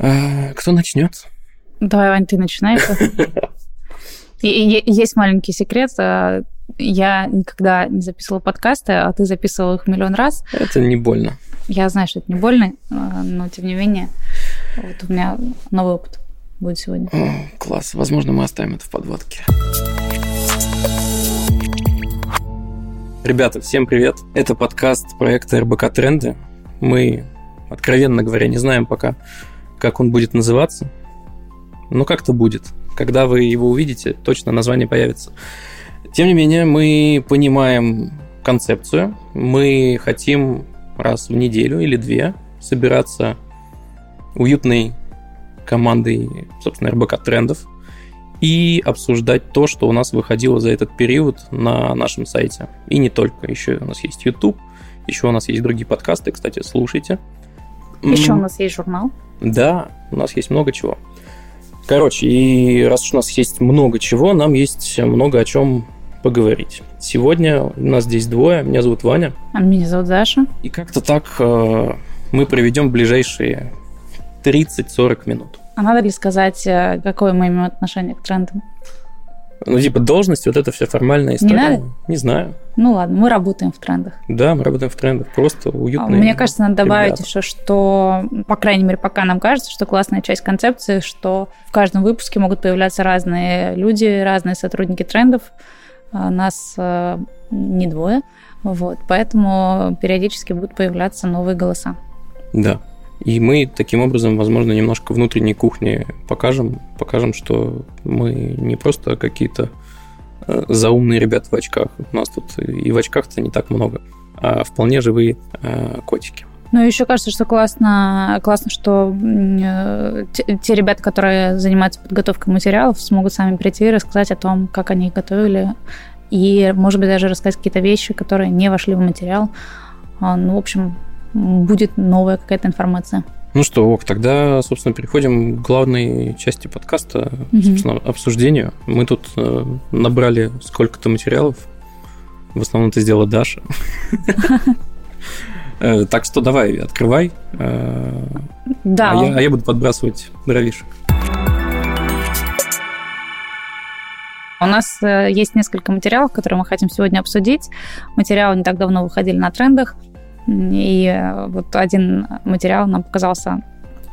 А, кто начнет? Давай, Вань, ты начинай. Есть маленький секрет. А, я никогда не записывала подкасты, а ты записывал их миллион раз. Это не больно. Я знаю, что это не больно, а, но тем не менее, вот у меня новый опыт будет сегодня. О, класс. Возможно, мы оставим это в подводке. Ребята, всем привет. Это подкаст проекта РБК Тренды. Мы, откровенно говоря, не знаем пока, как он будет называться. Но как-то будет. Когда вы его увидите, точно название появится. Тем не менее, мы понимаем концепцию. Мы хотим раз в неделю или две собираться уютной командой, собственно, РБК трендов и обсуждать то, что у нас выходило за этот период на нашем сайте. И не только. Еще у нас есть YouTube, еще у нас есть другие подкасты, кстати, слушайте. Еще у нас есть журнал. Да, у нас есть много чего. Короче, и раз уж у нас есть много чего, нам есть много о чем поговорить. Сегодня у нас здесь двое. Меня зовут Ваня. А меня зовут Даша. И как-то так э, мы проведем ближайшие 30-40 минут. А надо ли сказать, э, какое мы имеем отношение к трендам? Ну, типа, должность, вот это вся формальная история. Не надо? Не знаю. Ну ладно, мы работаем в трендах. Да, мы работаем в трендах. Просто уютно. Мне кажется, надо добавить ребята. еще, что, по крайней мере, пока нам кажется, что классная часть концепции, что в каждом выпуске могут появляться разные люди, разные сотрудники трендов. А нас э, не двое. Вот, поэтому периодически будут появляться новые голоса. Да. И мы таким образом, возможно, немножко внутренней кухни покажем, покажем, что мы не просто какие-то э, заумные ребята в очках. У нас тут и в очках-то не так много, а вполне живые э, котики. Ну, еще кажется, что классно, классно что э, те, те ребята, которые занимаются подготовкой материалов, смогут сами прийти и рассказать о том, как они готовили, и, может быть, даже рассказать какие-то вещи, которые не вошли в материал. А, ну, в общем, будет новая какая-то информация. Ну что, ок, тогда, собственно, переходим к главной части подкаста, угу. собственно, обсуждению. Мы тут э, набрали сколько-то материалов. В основном это сделала Даша. Э, так что давай, открывай. Э, да. А я, а я буду подбрасывать дровишек. У нас есть несколько материалов, которые мы хотим сегодня обсудить. Материалы не так давно выходили на трендах. И вот один материал нам показался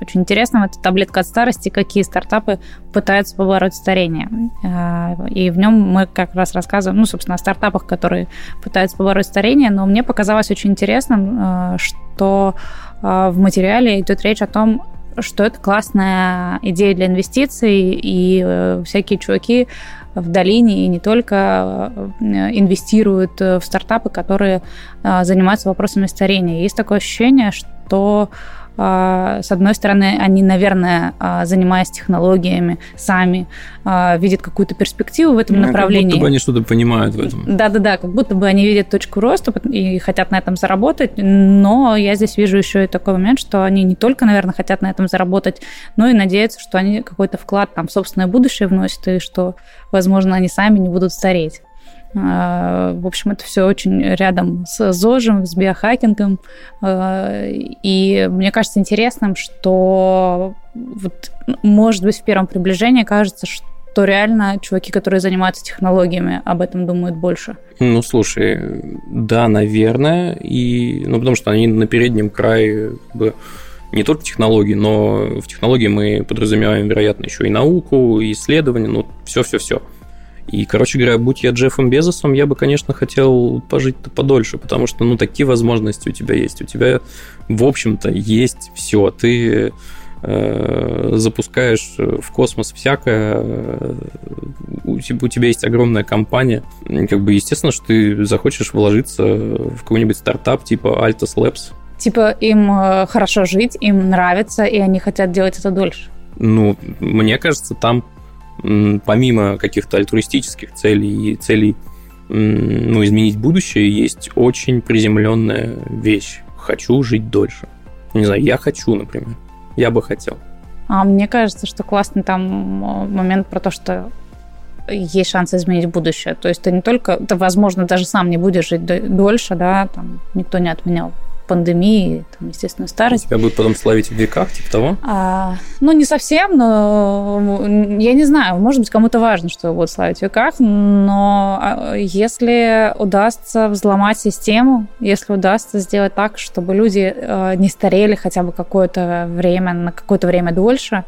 очень интересным. Это таблетка от старости, какие стартапы пытаются побороть старение. А, и в нем мы как раз рассказываем, ну, собственно, о стартапах, которые пытаются побороть старение. Но мне показалось очень интересным, а, что в материале идет речь о том, что это классная идея для инвестиций, и э, всякие чуваки в долине и не только э, инвестируют в стартапы, которые э, занимаются вопросами старения. Есть такое ощущение, что с одной стороны, они, наверное, а, занимаясь технологиями, сами а, видят какую-то перспективу в этом ну, направлении. Как будто бы они что-то понимают в этом. Да-да-да, как будто бы они видят точку роста и хотят на этом заработать, но я здесь вижу еще и такой момент, что они не только, наверное, хотят на этом заработать, но и надеются, что они какой-то вклад там в собственное будущее вносят, и что, возможно, они сами не будут стареть. А, в общем, это все очень рядом с ЗОЖем, с биохакингом. А, и мне кажется интересным, что вот, может быть, в первом приближении кажется, что реально чуваки, которые занимаются технологиями, об этом думают больше. Ну, слушай, да, наверное. И, ну, потому что они на переднем крае бы не только технологии, но в технологии мы подразумеваем, вероятно, еще и науку, и исследования, ну, все-все-все. И, короче говоря, будь я Джеффом Безосом, я бы, конечно, хотел пожить-то подольше, потому что, ну, такие возможности у тебя есть. У тебя, в общем-то, есть все. Ты э, запускаешь в космос всякое, у тебя, есть огромная компания. Как бы, естественно, что ты захочешь вложиться в какой-нибудь стартап типа Altus Labs. Типа им э, хорошо жить, им нравится, и они хотят делать это дольше. Ну, мне кажется, там помимо каких-то альтруистических целей и целей ну, изменить будущее, есть очень приземленная вещь. Хочу жить дольше. Не знаю, я хочу, например. Я бы хотел. А мне кажется, что классный там момент про то, что есть шанс изменить будущее. То есть ты не только, ты, возможно, даже сам не будешь жить дольше, да, там никто не отменял пандемии, там, естественно, старость. Тебя будут потом славить в веках, типа того? А, ну, не совсем, но я не знаю, может быть, кому-то важно, что его будут славить в веках, но а, если удастся взломать систему, если удастся сделать так, чтобы люди э, не старели хотя бы какое-то время, на какое-то время дольше,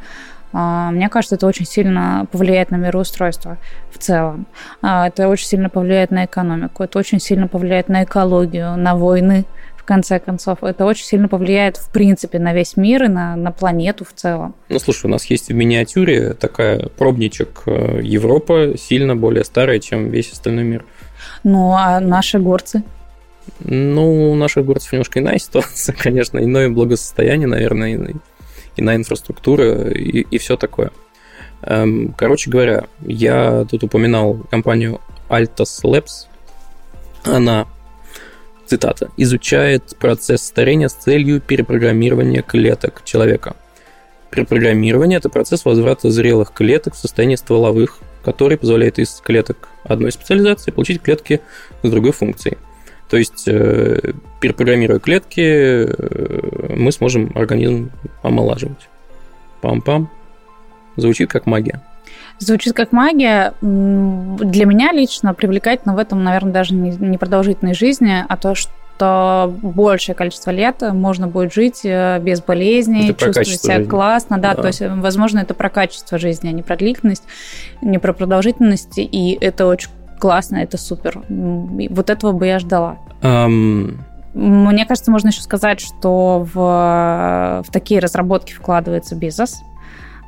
а, мне кажется, это очень сильно повлияет на мироустройство в целом. А, это очень сильно повлияет на экономику, это очень сильно повлияет на экологию, на войны, конце концов. Это очень сильно повлияет, в принципе, на весь мир и на, на планету в целом. Ну, слушай, у нас есть в миниатюре такая пробничек э, Европа, сильно более старая, чем весь остальной мир. Ну, а наши горцы? Ну, у наших горцев немножко иная ситуация, конечно, иное благосостояние, наверное, иная инфраструктура и, и все такое. Эм, короче говоря, я тут упоминал компанию Altos Labs. Она, цитата, изучает процесс старения с целью перепрограммирования клеток человека. Перепрограммирование – это процесс возврата зрелых клеток в состояние стволовых, который позволяет из клеток одной специализации получить клетки с другой функцией. То есть, э, перепрограммируя клетки, э, мы сможем организм омолаживать. Пам-пам. Звучит как магия. Звучит как магия. Для меня лично привлекательно в этом, наверное, даже не продолжительной жизни, а то, что большее количество лет можно будет жить э, без болезней, это чувствовать себя жизни. классно. Да, да, то есть, возможно, это про качество жизни, а не про длительность, не про продолжительность. И это очень классно, это супер. Вот этого бы я ждала. Um... Мне кажется, можно еще сказать, что в, в такие разработки вкладывается Безос,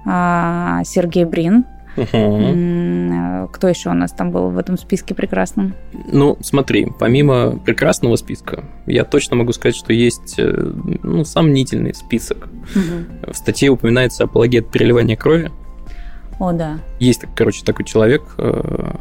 а, Сергей Брин, Uh-huh. Кто еще у нас там был в этом списке прекрасном? Ну, смотри, помимо прекрасного списка, я точно могу сказать, что есть э, ну, сомнительный список. Uh-huh. В статье упоминается апологет переливания крови. О, да. Есть, короче, такой человек, э,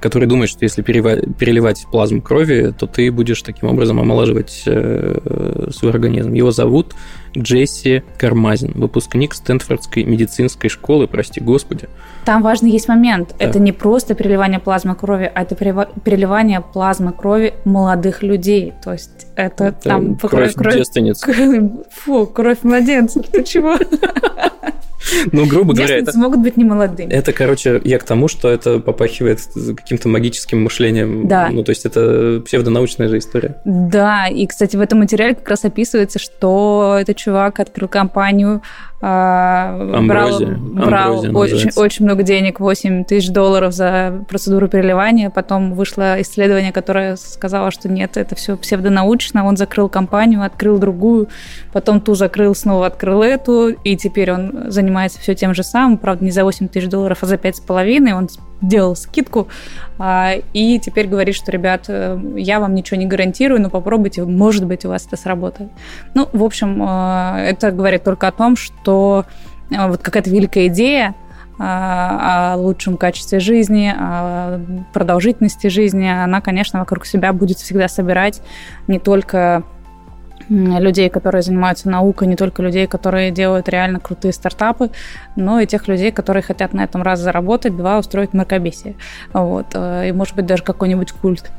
который думает, что если переливать плазму крови, то ты будешь таким образом омолаживать свой организм. Его зовут Джесси Кармазин, выпускник Стэнфордской медицинской школы, прости господи. Там важный есть момент. Да. Это не просто переливание плазмы крови, а это переливание плазмы крови молодых людей. То есть это, это там... Кровь, кровь девственниц. Фу, кровь младенцев. Ты чего? Ну, грубо говоря, это... могут быть не молодыми. Это, короче, я к тому, что это попахивает каким-то магическим мышлением. Да. Ну, то есть это псевдонаучная же история. Да, и, кстати, в этом материале как раз описывается, что этот чувак открыл компанию Амброзия. брал, брал очень, очень много денег, 8 тысяч долларов за процедуру переливания. Потом вышло исследование, которое сказало, что нет, это все псевдонаучно. Он закрыл компанию, открыл другую, потом ту закрыл, снова открыл эту, и теперь он занимается все тем же самым, правда, не за 8 тысяч долларов, а за 5,5. Он делал скидку, а, и теперь говорит, что, ребят, э, я вам ничего не гарантирую, но попробуйте, может быть, у вас это сработает. Ну, в общем, э, это говорит только о том, что э, вот какая-то великая идея, о лучшем качестве жизни, о продолжительности жизни, она, конечно, вокруг себя будет всегда собирать не только людей, которые занимаются наукой, не только людей, которые делают реально крутые стартапы, но и тех людей, которые хотят на этом раз заработать, два устроить мракобесие. Вот. Э, и, может быть, даже какой-нибудь культ.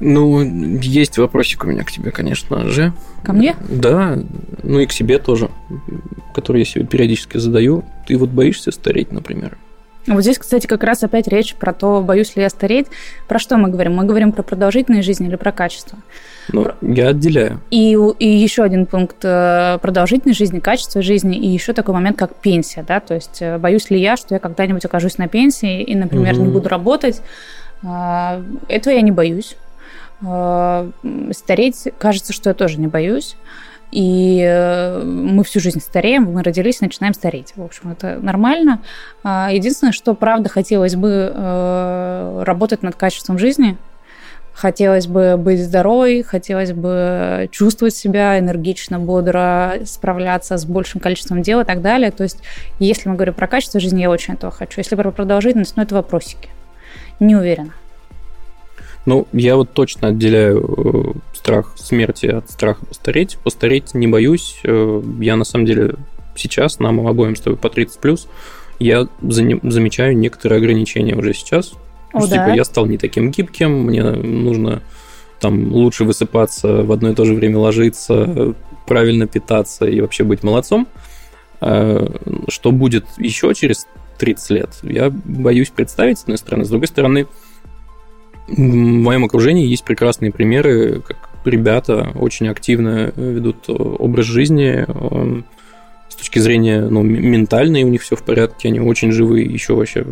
Ну, есть вопросик у меня к тебе, конечно же. Ко мне? Да, ну и к себе тоже, который я себе периодически задаю. Ты вот боишься стареть, например? Вот здесь, кстати, как раз опять речь про то, боюсь ли я стареть. Про что мы говорим? Мы говорим про продолжительность жизни или про качество? Ну, про... я отделяю. И, и еще один пункт э, продолжительность жизни, качество жизни, и еще такой момент, как пенсия, да, то есть э, боюсь ли я, что я когда-нибудь окажусь на пенсии и, например, угу. не буду работать. А, этого я не боюсь. А, стареть, кажется, что я тоже не боюсь. И э, мы всю жизнь стареем, мы родились, начинаем стареть. В общем, это нормально. А, единственное, что, правда, хотелось бы э, работать над качеством жизни, хотелось бы быть здоровой, хотелось бы чувствовать себя энергично, бодро, справляться с большим количеством дел и так далее. То есть, если мы говорим про качество жизни, я очень этого хочу. Если про продолжительность, ну, это вопросики. Не уверена. Ну, я вот точно отделяю э, страх смерти от страха постареть. Постареть не боюсь. Э, я на самом деле сейчас, нам обоим с тобой по 30 плюс, я замечаю некоторые ограничения уже сейчас. О, есть, типа, да? Типа я стал не таким гибким, мне нужно там лучше высыпаться, в одно и то же время ложиться, правильно питаться и вообще быть молодцом. Что будет еще через 30 лет, я боюсь представить, с одной стороны. С другой стороны, в моем окружении есть прекрасные примеры, как ребята очень активно ведут образ жизни, с точки зрения ну, ментальной у них все в порядке, они очень живые, еще вообще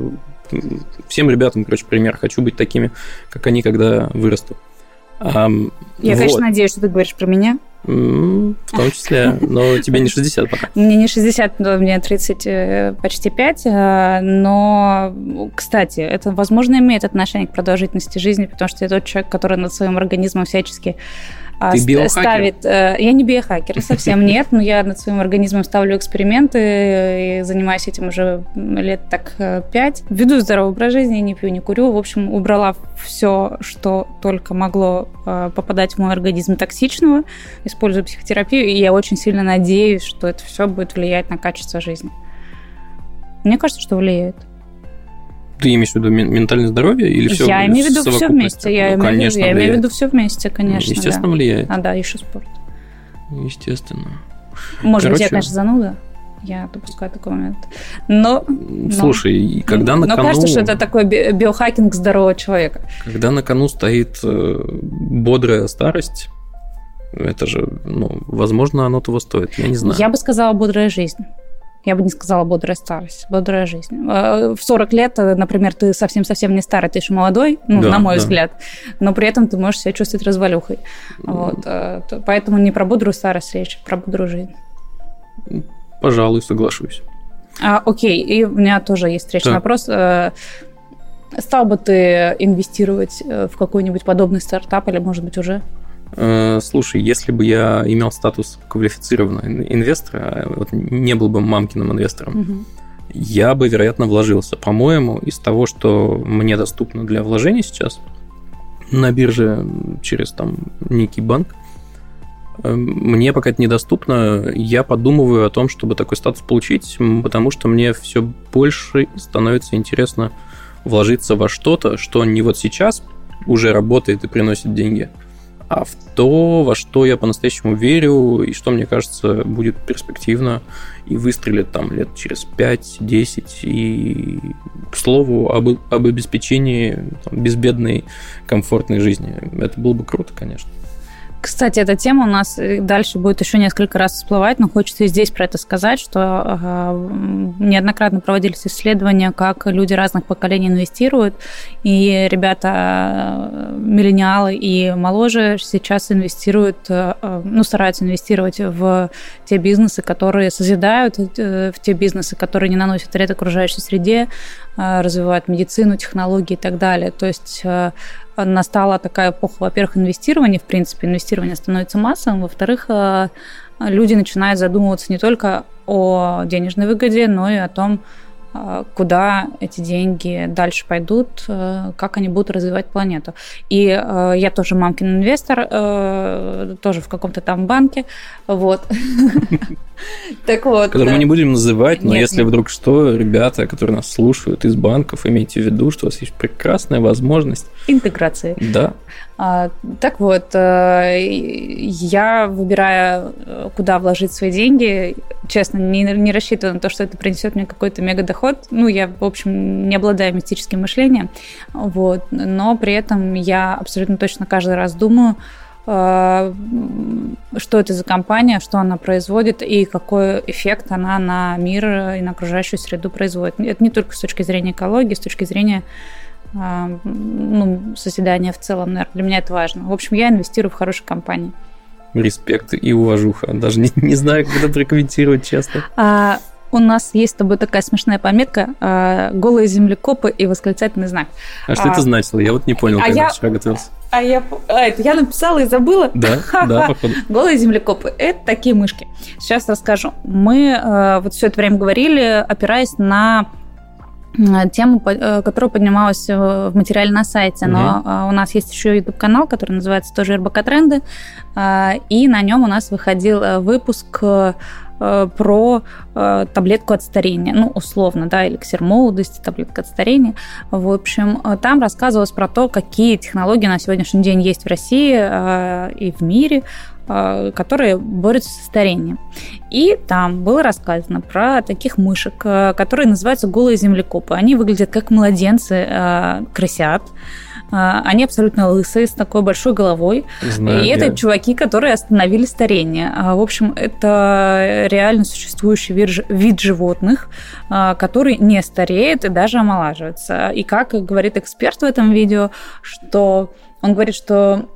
всем ребятам, короче, пример. Хочу быть такими, как они, когда вырасту. Я, вот. конечно, надеюсь, что ты говоришь про меня. В том числе, но тебе не 60 пока. Мне не 60, но мне 30, э, почти 5. Э, но, кстати, это, возможно, имеет отношение к продолжительности жизни, потому что я тот человек, который над своим организмом всячески Ты биохакер? ставит... Э, я не биохакер, совсем нет, но я над своим организмом ставлю эксперименты и занимаюсь этим уже лет так э, пять. Веду здоровый образ жизни, не пью, не курю. В общем, убрала все, что только могло э, попадать в мой организм токсичного, использую психотерапию, и я очень сильно надеюсь, что это все будет влиять на качество жизни. Мне кажется, что влияет. Ты имеешь в виду ментальное здоровье или все? Я имею в виду все вместе. Я, ну, имею, конечно, я имею в виду все вместе, конечно. Естественно, да. влияет. А да, еще спорт. Естественно. Может Короче, быть, я, конечно, зануда. Я допускаю такой момент. Но, Слушай, но, когда на но кону... кажется, что это такой биохакинг здорового человека. Когда на кону стоит э, бодрая старость, это же, ну, возможно, оно того стоит. Я не знаю. Я бы сказала бодрая жизнь я бы не сказала бодрая старость, бодрая жизнь. Э, в 40 лет, э, например, ты совсем-совсем не старый, ты еще молодой, ну, да, на мой да. взгляд, но при этом ты можешь себя чувствовать развалюхой. Вот. Э, поэтому не про бодрую старость речь, а про бодрую жизнь. Пожалуй, соглашусь. А, окей, и у меня тоже есть встречный так. вопрос. Стал бы ты инвестировать в какой-нибудь подобный стартап или, может быть, уже? Э, слушай, если бы я имел статус квалифицированного инвестора, вот не был бы мамкиным инвестором, угу. я бы, вероятно, вложился. По-моему, из того, что мне доступно для вложений сейчас на бирже через там некий банк, э, мне пока это недоступно. Я подумываю о том, чтобы такой статус получить, потому что мне все больше становится интересно вложиться во что-то, что не вот сейчас уже работает и приносит деньги – а в то, во что я по-настоящему верю и что, мне кажется, будет перспективно и выстрелит там лет через 5-10. И, к слову, об, об обеспечении там, безбедной, комфортной жизни. Это было бы круто, конечно. Кстати, эта тема у нас э, дальше будет еще несколько раз всплывать, но хочется и здесь про это сказать, что э, неоднократно проводились исследования, как люди разных поколений инвестируют, и ребята э, миллениалы и моложе сейчас инвестируют, э, э, ну, стараются инвестировать в те бизнесы, которые созидают, э, в те бизнесы, которые не наносят вред окружающей среде, э, развивают медицину, технологии и так далее. То есть э, настала такая эпоха, во-первых, инвестирования, в принципе, инвестирование становится массовым, во-вторых, э, люди начинают задумываться не только о денежной выгоде, но и о том, куда эти деньги дальше пойдут, э, как они будут развивать планету. И я тоже мамкин инвестор, тоже в каком-то там банке, вот. Так вот. Который мы не будем называть, но если вдруг что, ребята, которые нас слушают из банков, имейте в виду, что у вас есть прекрасная возможность интеграции. Да. А, так вот, э, я выбирая, куда вложить свои деньги, честно, не, не рассчитываю на то, что это принесет мне какой-то мега доход. Ну, я, в общем, не обладаю мистическим мышлением, вот, но при этом я абсолютно точно каждый раз думаю, Э, что это за компания, что она производит и какой эффект она на мир и на окружающую среду производит. Это не только с точки зрения экологии, с точки зрения э, ну, созидания в целом, наверное, для меня это важно. В общем, я инвестирую в хорошие компании. Респект и уважуха. Даже не, не знаю, как это прокомментировать честно. А, у нас есть с тобой такая смешная пометка а, «Голые землекопы» и восклицательный знак. А, а что это значило? Я вот не понял, а когда я... вчера готовился. А я, а, это я написала и забыла. Да, да, походу. Голые землекопы – это такие мышки. Сейчас расскажу. Мы э, вот все это время говорили, опираясь на тему, э, которая поднималась в материале на сайте. Но угу. у нас есть еще YouTube-канал, который называется тоже РБК Тренды. И на нем у нас выходил выпуск э, про э, таблетку от старения, ну, условно, да, эликсир молодости, таблетка от старения. В общем, э, там рассказывалось про то, какие технологии на сегодняшний день есть в России и в мире, которые борются со старением. И там было рассказано про таких мышек, которые называются голые землекопы. Они выглядят как младенцы крысят, они абсолютно лысые, с такой большой головой. Знаю, и это чуваки, которые остановили старение. А, в общем, это реально существующий вид, животных, а, который не стареет и даже омолаживается. И как говорит эксперт в этом видео, что он говорит, что а,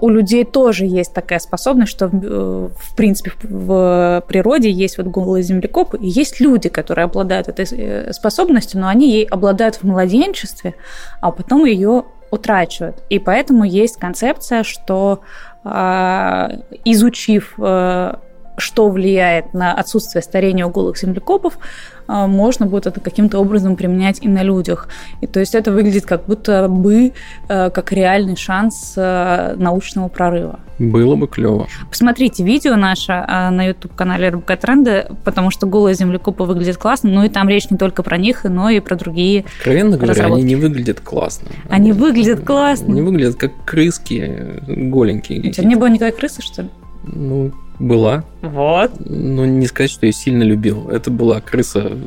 у людей тоже есть такая способность, что э, в принципе в природе есть вот голые землекопы, и есть люди, которые обладают этой э, способностью, но они ей обладают в младенчестве, а потом ее утрачивают. И поэтому есть концепция, что а, изучив э, что влияет на отсутствие старения у голых землекопов, а, можно будет это каким-то образом применять и на людях. И то есть это выглядит как будто бы э, как реальный шанс э, научного прорыва. Было бы клево. Посмотрите видео наше на YouTube-канале РБК Тренды, потому что голые землекопы выглядят классно, но и там речь не только про них, но и про другие Откровенно говоря, они не выглядят классно. Они, они выглядят классно. Они выглядят как крыски голенькие. У тебя не было никакой крысы, что ли? Ну, была. Вот. Но не сказать, что я сильно любил. Это была крыса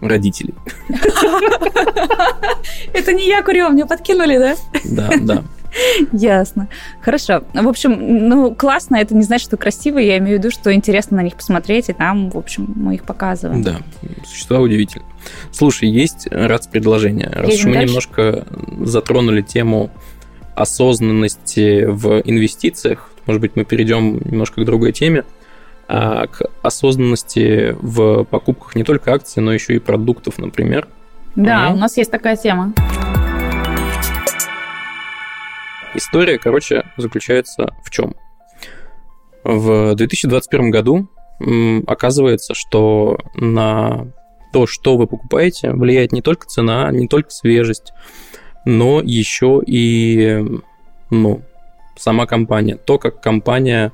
родителей. Это не я курила, мне подкинули, да? Да, да. Ясно. Хорошо. В общем, ну, классно, это не значит, что красиво, я имею в виду, что интересно на них посмотреть, и там, в общем, мы их показываем. Да, существа удивительно. Слушай, есть раз предложение. Раз уж мы дальше? немножко затронули тему осознанности в инвестициях, может быть, мы перейдем немножко к другой теме, а к осознанности в покупках не только акций, но еще и продуктов, например. Да, mm. у нас есть такая тема. История, короче, заключается в чем? В 2021 году оказывается, что на то, что вы покупаете, влияет не только цена, не только свежесть, но еще и ну, сама компания, то, как компания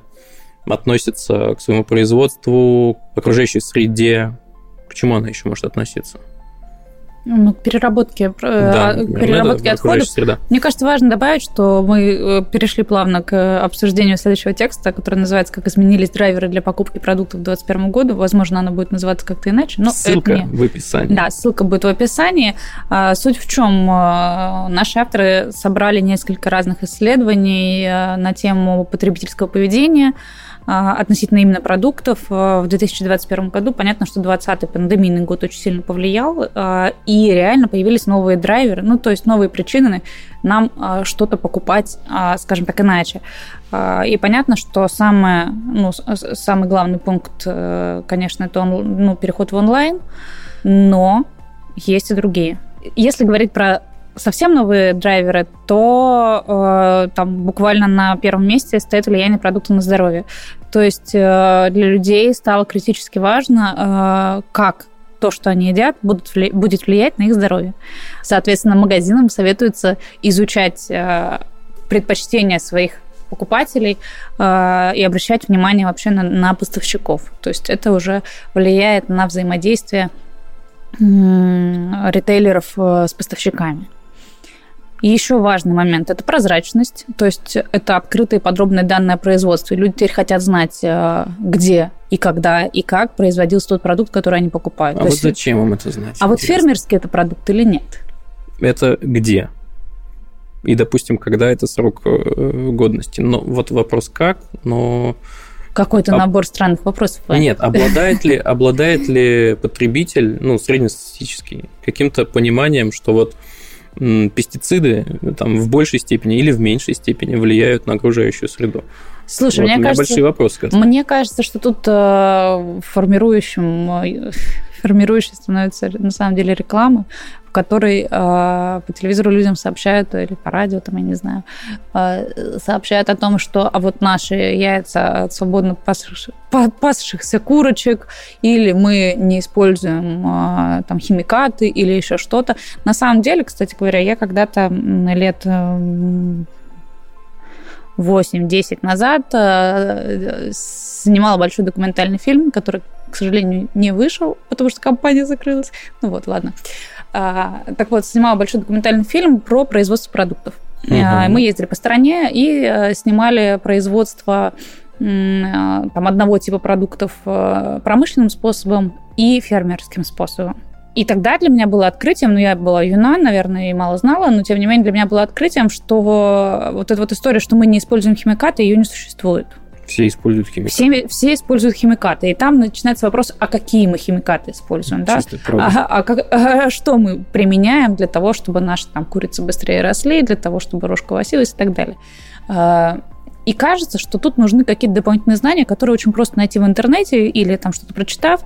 относится к своему производству, к окружающей среде, к чему она еще может относиться? Ну, к переработке, э, да, к переработке отходов. Среда. Мне кажется, важно добавить, что мы э, перешли плавно к обсуждению следующего текста, который называется «Как изменились драйверы для покупки продуктов к 2021 году». Возможно, она будет называться как-то иначе. Но ссылка не... в описании. Да, ссылка будет в описании. А, суть в чем? Э, наши авторы собрали несколько разных исследований на тему потребительского поведения, а, относительно именно продуктов а, в 2021 году. Понятно, что 2020 пандемийный год очень сильно повлиял, а, и реально появились новые драйверы, ну, то есть новые причины нам что-то покупать, скажем так, иначе. И понятно, что самое, ну, самый главный пункт, э, конечно, это он, ну, переход в онлайн, но есть и другие. Если говорить про совсем новые драйверы, то э, там буквально на первом месте стоит влияние продукта на здоровье. То есть э, для людей стало критически важно, э, как то, что они едят, будут будет влиять на их здоровье. Соответственно, магазинам советуется изучать э, предпочтения своих покупателей э, и обращать внимание вообще на, на поставщиков. То есть это уже влияет на взаимодействие ритейлеров э, с поставщиками. И еще важный момент – это прозрачность, то есть это открытые подробные данные о производстве. Люди теперь хотят знать, э, где и когда и как производился тот продукт, который они покупают. А то вот есть... зачем им это знать? А интересно? вот фермерский это продукт или нет? Это где? И, допустим, когда это срок э, годности? Но вот вопрос как, но... Какой-то Об... набор странных вопросов. Нет, обладает ли, обладает ли потребитель, ну, среднестатистический, каким-то пониманием, что вот пестициды там в большей степени или в меньшей степени влияют на окружающую среду. Слушай, вот, мне у меня кажется, большие вопросы. К этому. Мне кажется, что тут э, формирующим, э, формирующей становится на самом деле реклама, который э, по телевизору людям сообщают, или по радио, там, я не знаю, э, сообщают о том, что а вот наши яйца от свободно пасших, пасшихся курочек, или мы не используем э, там химикаты или еще что-то. На самом деле, кстати говоря, я когда-то лет 8-10 назад э, снимала большой документальный фильм, который, к сожалению, не вышел, потому что компания закрылась. Ну вот, ладно. А, так вот, снимала большой документальный фильм про производство продуктов. Угу. Мы ездили по стране и э, снимали производство там, одного типа продуктов промышленным способом и фермерским способом. И тогда для меня было открытием, ну, я была юна, наверное, и мало знала, но, тем не менее, для меня было открытием, что вот эта вот история, что мы не используем химикаты, ее не существует. Все используют химикаты. Все, все используют химикаты. И там начинается вопрос, а какие мы химикаты используем, да? А, а, как, а что мы применяем для того, чтобы наши там курицы быстрее росли, для того, чтобы рожка восилась и так далее. А, и кажется, что тут нужны какие-то дополнительные знания, которые очень просто найти в интернете или там что-то прочитав,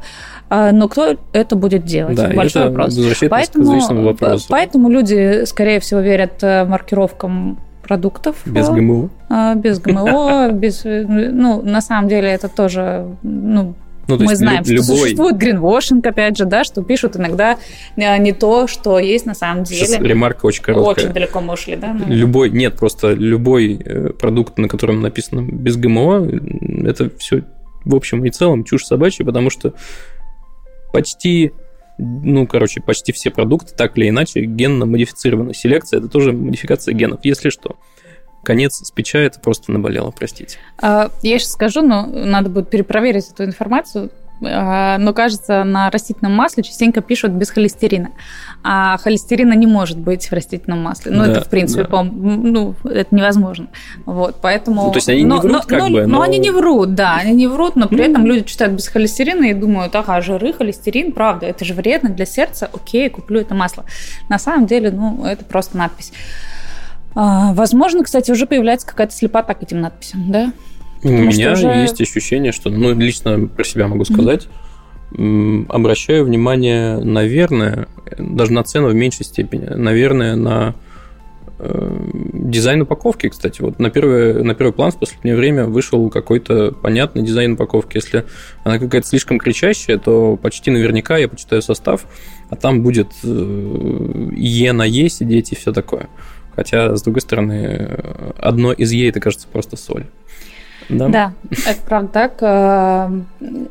а, но кто это будет делать? Да, Большой это вопрос. Поэтому, вопросу. поэтому люди, скорее всего, верят э, маркировкам продуктов. Без ГМО? А, без ГМО, без... Ну, на самом деле это тоже ну, ну, Мы знаем, любой... что существует гринвошинг, опять же, да, что пишут иногда э, не то, что есть на самом деле. Сейчас ремарка очень короткая. Очень далеко мы ушли, да? Ну... Любой, нет, просто любой э, продукт, на котором написано без ГМО, это все в общем и целом чушь собачья, потому что почти ну, короче, почти все продукты так или иначе генно модифицированы. Селекция – это тоже модификация генов, если что конец с печа это просто наболело, простите. А, я сейчас скажу, но надо будет перепроверить эту информацию. А, но, кажется, на растительном масле частенько пишут без холестерина. А холестерина не может быть в растительном масле. Ну, да, это, в принципе, да. ну, это невозможно. Вот, поэтому... Ну, то есть они но, не врут, но, как но, бы, но... но они не врут, да, они не врут, но при этом люди читают без холестерина и думают, ага, жиры, холестерин, правда, это же вредно для сердца, окей, куплю это масло. На самом деле, ну, это просто надпись. А, возможно, кстати, уже появляется какая-то слепота к этим надписям, да? У меня уже... есть ощущение, что, ну, лично про себя могу сказать, mm-hmm. обращаю внимание, наверное, даже на цену в меньшей степени, наверное, на э, дизайн упаковки, кстати. Вот на первый, на первый план в последнее время вышел какой-то понятный дизайн упаковки. Если она какая-то слишком кричащая, то почти наверняка я почитаю состав, а там будет э, Е на Е сидеть и все такое. Хотя, с другой стороны, одно из ей это, кажется, просто соль. Да? да, это правда так. Э,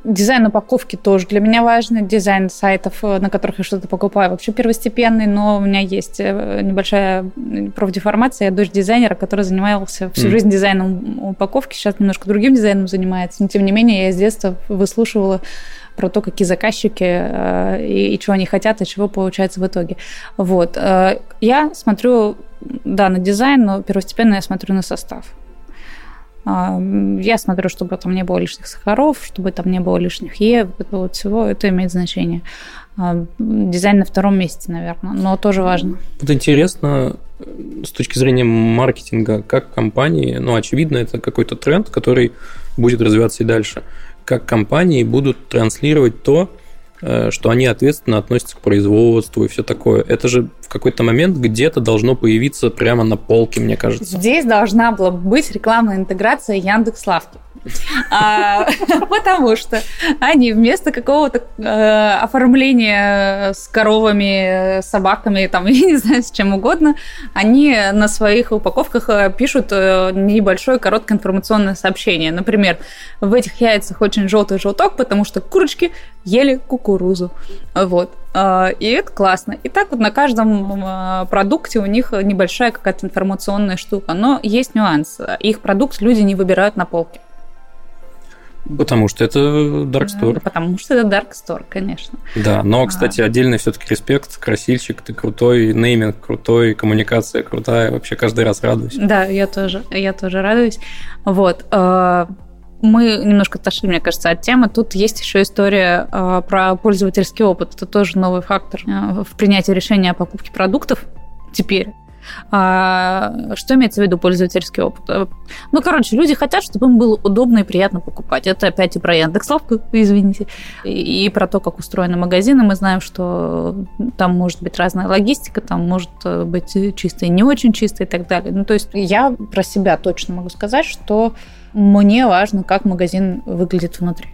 дизайн упаковки тоже для меня важный. Дизайн сайтов, э, на которых я что-то покупаю, вообще первостепенный, но у меня есть э, небольшая профдеформация. Я дочь дизайнера, который занимался всю mm. жизнь дизайном упаковки, сейчас немножко другим дизайном занимается. Но, тем не менее, я с детства выслушивала про то, какие заказчики э, и, и чего они хотят, и чего получается в итоге. Вот. Э, я смотрю, да, на дизайн, но первостепенно я смотрю на состав. Э, я смотрю, чтобы там не было лишних сахаров, чтобы там не было лишних Е, этого вот всего, это имеет значение. Дизайн на втором месте, наверное, но тоже важно. Вот интересно, с точки зрения маркетинга, как компании, ну, очевидно, это какой-то тренд, который будет развиваться и дальше как компании будут транслировать то, э, что они ответственно относятся к производству и все такое. Это же в какой-то момент где-то должно появиться прямо на полке, мне кажется. Здесь должна была быть рекламная интеграция Яндекс Лавки. А, потому что они вместо какого-то э, оформления с коровами, собаками, там, я не знаю, с чем угодно, они на своих упаковках э, пишут э, небольшое короткое информационное сообщение. Например, в этих яйцах очень желтый желток, потому что курочки ели кукурузу. Вот. И это классно. И так вот на каждом продукте у них небольшая какая-то информационная штука. Но есть нюанс. Их продукт люди не выбирают на полке. Потому что это Dark Store. Потому что это Dark Store, конечно. Да, но, а. кстати, отдельный все-таки респект, красильщик, ты крутой, нейминг крутой, коммуникация крутая, вообще каждый раз радуюсь. Да, я тоже, я тоже радуюсь. Вот. А, мы немножко отошли, мне кажется, от темы. Тут есть еще история а, про пользовательский опыт. Это тоже новый фактор в принятии решения о покупке продуктов теперь. А, что имеется в виду пользовательский опыт? Э, ну, короче, люди хотят, чтобы им было удобно и приятно покупать. Это опять и про Яндекс.Лавку, извините, и, и про то, как устроены магазины. Мы знаем, что там может быть разная логистика, там может э, быть чистая и не очень чистая и так далее. Ну, то есть я про себя точно могу сказать, что мне важно, как магазин выглядит внутри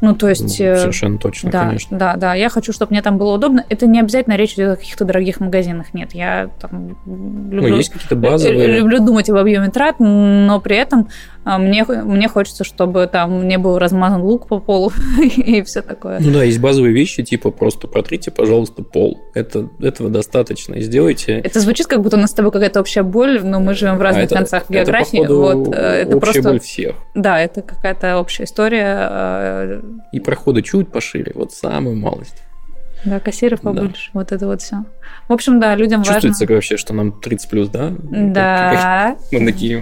Ну, то есть... Ну, совершенно точно, да, конечно. Да, да, я хочу, чтобы мне там было удобно. Это не обязательно речь идет о каких-то дорогих магазинах, нет. Я там люблю... Ну, есть какие-то базовые... Люблю думать об объеме трат, но при этом мне, мне хочется, чтобы там не был размазан лук по полу и все такое. Ну да, есть базовые вещи, типа просто протрите, пожалуйста, пол. Это, этого достаточно. И сделайте... Это звучит, как будто у нас с тобой какая-то общая боль, но мы живем в разных а это, концах географии. Это, походу, вот, э, это общая просто... боль всех. Да, это какая-то общая история. Э, и проходы чуть пошире, вот самую малость. Да, кассиров побольше, да. вот это вот все. В общем, да, людям Чувствуется важно... вообще, что нам 30 плюс, да? Да. Мы такие...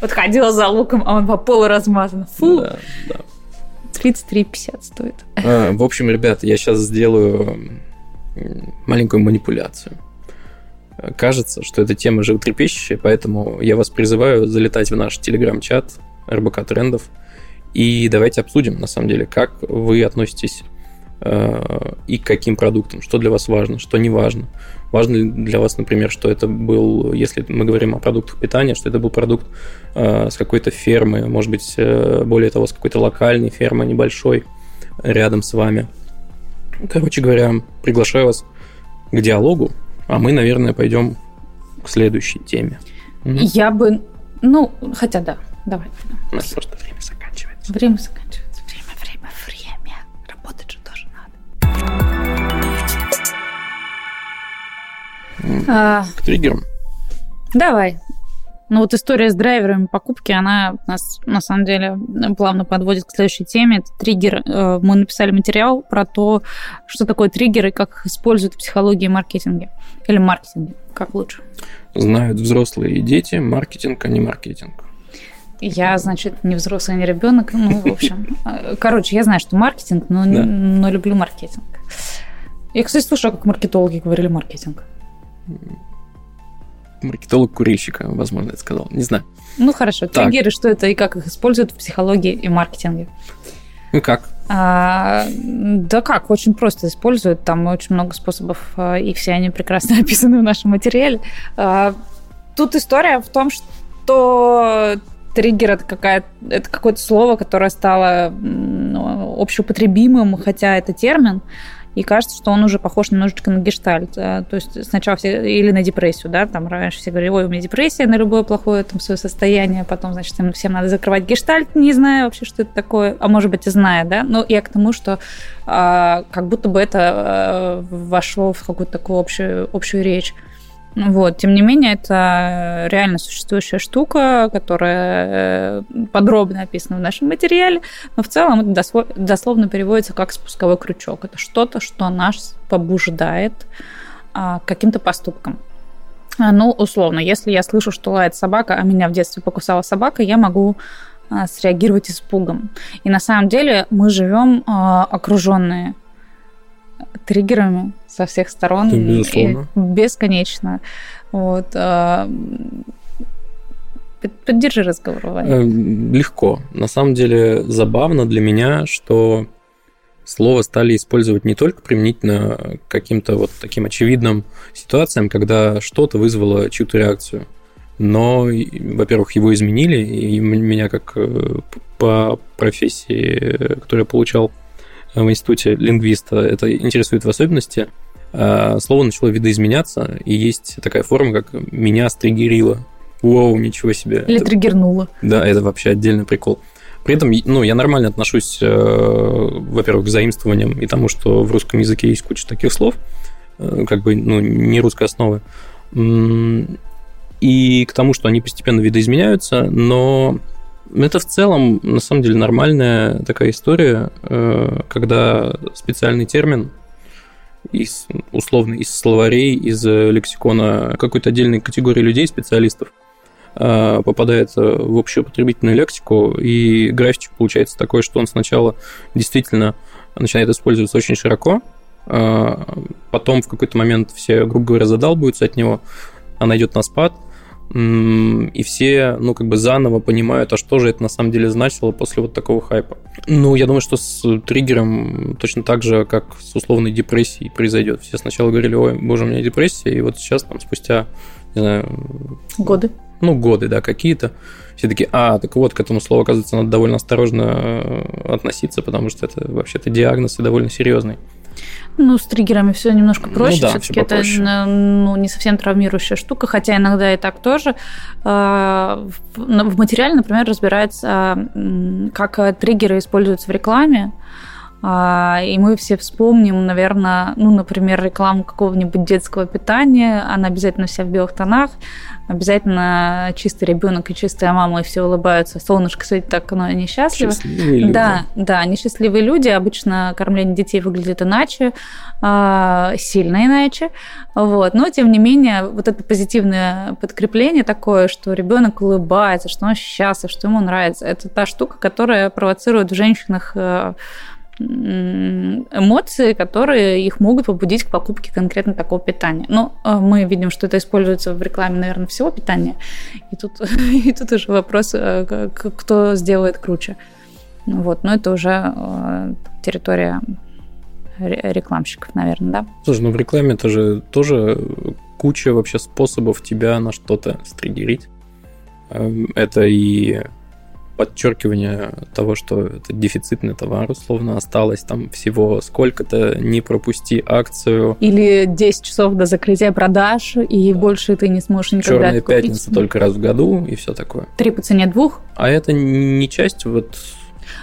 Вот ходила за луком, а он по полу размазан. Фу! Да, да. 33,50 стоит. А, в общем, ребят, я сейчас сделаю маленькую манипуляцию. Кажется, что эта тема животрепещущая, поэтому я вас призываю залетать в наш телеграм-чат РБК Трендов. И давайте обсудим, на самом деле, как вы относитесь и к каким продуктам, что для вас важно, что не важно. Важно ли для вас, например, что это был, если мы говорим о продуктах питания, что это был продукт э, с какой-то фермы, может быть, э, более того, с какой-то локальной фермы небольшой рядом с вами. Короче говоря, приглашаю вас к диалогу, а мы, наверное, пойдем к следующей теме. Я бы, ну, хотя да, давай. У нас просто время заканчивается. Время заканчивается. А, к триггерам. Давай. Ну вот история с драйверами покупки, она нас на самом деле плавно подводит к следующей теме. Это триггер. Э, мы написали материал про то, что такое триггеры, как их используют в психологии и маркетинге. Или маркетинге, как лучше. Знают взрослые и дети, маркетинг, а не маркетинг. Я, значит, не взрослый, не ребенок. Ну, в общем. Короче, я знаю, что маркетинг, но, да. но люблю маркетинг. Я, кстати, слышала, как маркетологи говорили маркетинг маркетолог курильщика, возможно, это сказал. Не знаю. Ну хорошо, так. триггеры, что это и как их используют в психологии и маркетинге? Ну как? А, да как, очень просто используют. Там очень много способов, а, и все они прекрасно описаны в нашем материале. А, тут история в том, что триггер это, какая, это какое-то слово, которое стало ну, общеупотребимым, хотя это термин и кажется, что он уже похож немножечко на гештальт. То есть сначала все, или на депрессию, да, там раньше все говорили, ой, у меня депрессия на любое плохое там свое состояние, потом, значит, всем надо закрывать гештальт, не зная вообще, что это такое, а может быть и зная, да, но я к тому, что а, как будто бы это а, вошло в какую-то такую общую, общую речь. Вот. Тем не менее, это реально существующая штука, которая э, подробно описана в нашем материале, но в целом это дословно переводится как спусковой крючок. Это что-то, что нас побуждает а, каким-то поступкам. А, ну, условно, если я слышу, что лает собака, а меня в детстве покусала собака, я могу а, среагировать испугом. И на самом деле мы живем окруженные триггерами со всех сторон. Это безусловно. бесконечно. Вот. А, поддержи разговор, Ваня. Э, легко. На самом деле забавно для меня, что слово стали использовать не только применительно к каким-то вот таким очевидным ситуациям, когда что-то вызвало чью-то реакцию, но, во-первых, его изменили, и меня как э, по профессии, которую я получал в институте лингвиста, это интересует в особенности, слово начало видоизменяться, и есть такая форма, как «меня стригерило». Вау, ничего себе. Или это, триггернуло. Да, это вообще отдельный прикол. При этом, ну, я нормально отношусь, э, во-первых, к заимствованиям и тому, что в русском языке есть куча таких слов, э, как бы, ну, не русской основы, и к тому, что они постепенно видоизменяются, но это в целом, на самом деле, нормальная такая история, э, когда специальный термин из, условно, из словарей, из лексикона какой-то отдельной категории людей, специалистов, э, попадает в общую потребительную лексику, и графичек получается такой, что он сначала действительно начинает использоваться очень широко, э, потом в какой-то момент все, грубо говоря, задалбываются от него, она идет на спад – и все, ну, как бы заново понимают, а что же это на самом деле значило после вот такого хайпа. Ну, я думаю, что с триггером точно так же, как с условной депрессией произойдет. Все сначала говорили, ой, боже, у меня депрессия, и вот сейчас, там, спустя, не знаю... Годы. ну, годы, да, какие-то, все таки а, так вот, к этому слову, оказывается, надо довольно осторожно э, относиться, потому что это вообще-то диагноз и довольно серьезный. Ну, с триггерами все немножко проще. Ну, да, Все-таки это ну, не совсем травмирующая штука, хотя иногда и так тоже. А, в материале, например, разбирается, как триггеры используются в рекламе. А, и мы все вспомним, наверное, ну, например, рекламу какого-нибудь детского питания. Она обязательно вся в белых тонах. Обязательно чистый ребенок и чистая мама, и все улыбаются. Солнышко светит так, но они счастливы. Счастливые люди. Да, да, они счастливые люди. Обычно кормление детей выглядит иначе, а, сильно иначе. Вот. Но, тем не менее, вот это позитивное подкрепление такое, что ребенок улыбается, что он счастлив, что ему нравится, это та штука, которая провоцирует в женщинах э, эмоции, которые их могут побудить к покупке конкретно такого питания. Но а, мы видим, что это используется в рекламе, наверное, всего питания. И тут, и тут уже вопрос, э, кто сделает круче. Вот, но это уже э, территория рекламщиков, наверное, да? Слушай, ну в рекламе это же тоже куча вообще способов тебя на что-то стригерить. Эм, это и подчеркивание того, что это дефицитный товар, условно, осталось там всего сколько-то, не пропусти акцию. Или 10 часов до закрытия продаж, и больше ты не сможешь никогда Черная купить. пятница только раз в году, и все такое. Три по цене двух. А это не часть вот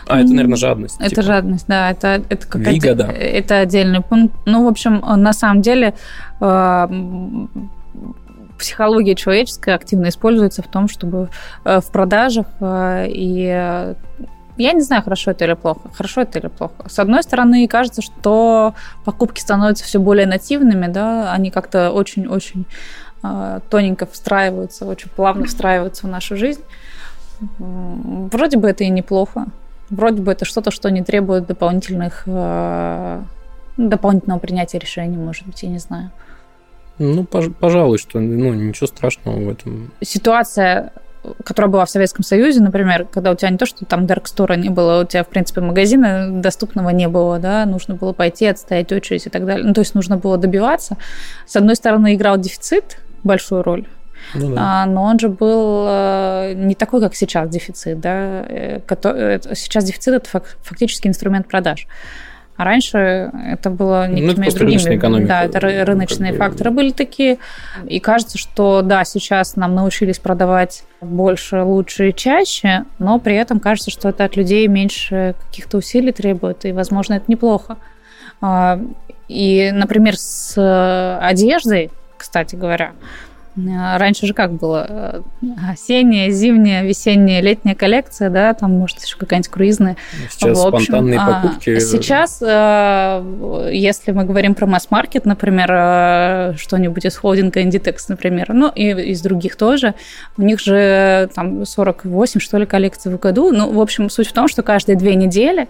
а, это, наверное, жадность. Это типа. жадность, да. Это, это как Вигода. Это отдельный пункт. Ну, в общем, на самом деле э, психология человеческая активно используется в том, чтобы э, в продажах э, и э, я не знаю, хорошо это или плохо. Хорошо это или плохо. С одной стороны, кажется, что покупки становятся все более нативными, да, они как-то очень-очень тоненько встраиваются, очень плавно встраиваются в нашу жизнь. Вроде бы это и неплохо. Вроде бы это что-то, что не требует дополнительных дополнительного принятия решений, может быть, я не знаю. Ну, пожалуй, что ну, ничего страшного в этом. Ситуация которая была в Советском Союзе, например, когда у тебя не то, что там Store не было, у тебя, в принципе, магазина доступного не было, да, нужно было пойти, отстоять очередь и так далее. Ну, то есть нужно было добиваться. С одной стороны, играл дефицит большую роль, ну, да. а, но он же был э, не такой, как сейчас дефицит, да. Э, который, сейчас дефицит это фактически инструмент продаж. А раньше это было некими ну, это другими. Экономика, да, это рыночные как факторы были такие. И кажется, что да, сейчас нам научились продавать больше, лучше и чаще, но при этом кажется, что это от людей меньше каких-то усилий требует, и, возможно, это неплохо. А, и, например, с одеждой, кстати говоря, раньше же как было? Осенняя, зимняя, весенняя, летняя коллекция, да, там, может, еще какая-нибудь круизная. Сейчас в общем, спонтанные а, покупки. Сейчас, э, если мы говорим про масс-маркет, например, э, что-нибудь из холдинга Inditex, например, ну, и из других тоже, у них же там 48, что ли, коллекций в году. Ну, в общем, суть в том, что каждые две недели Э,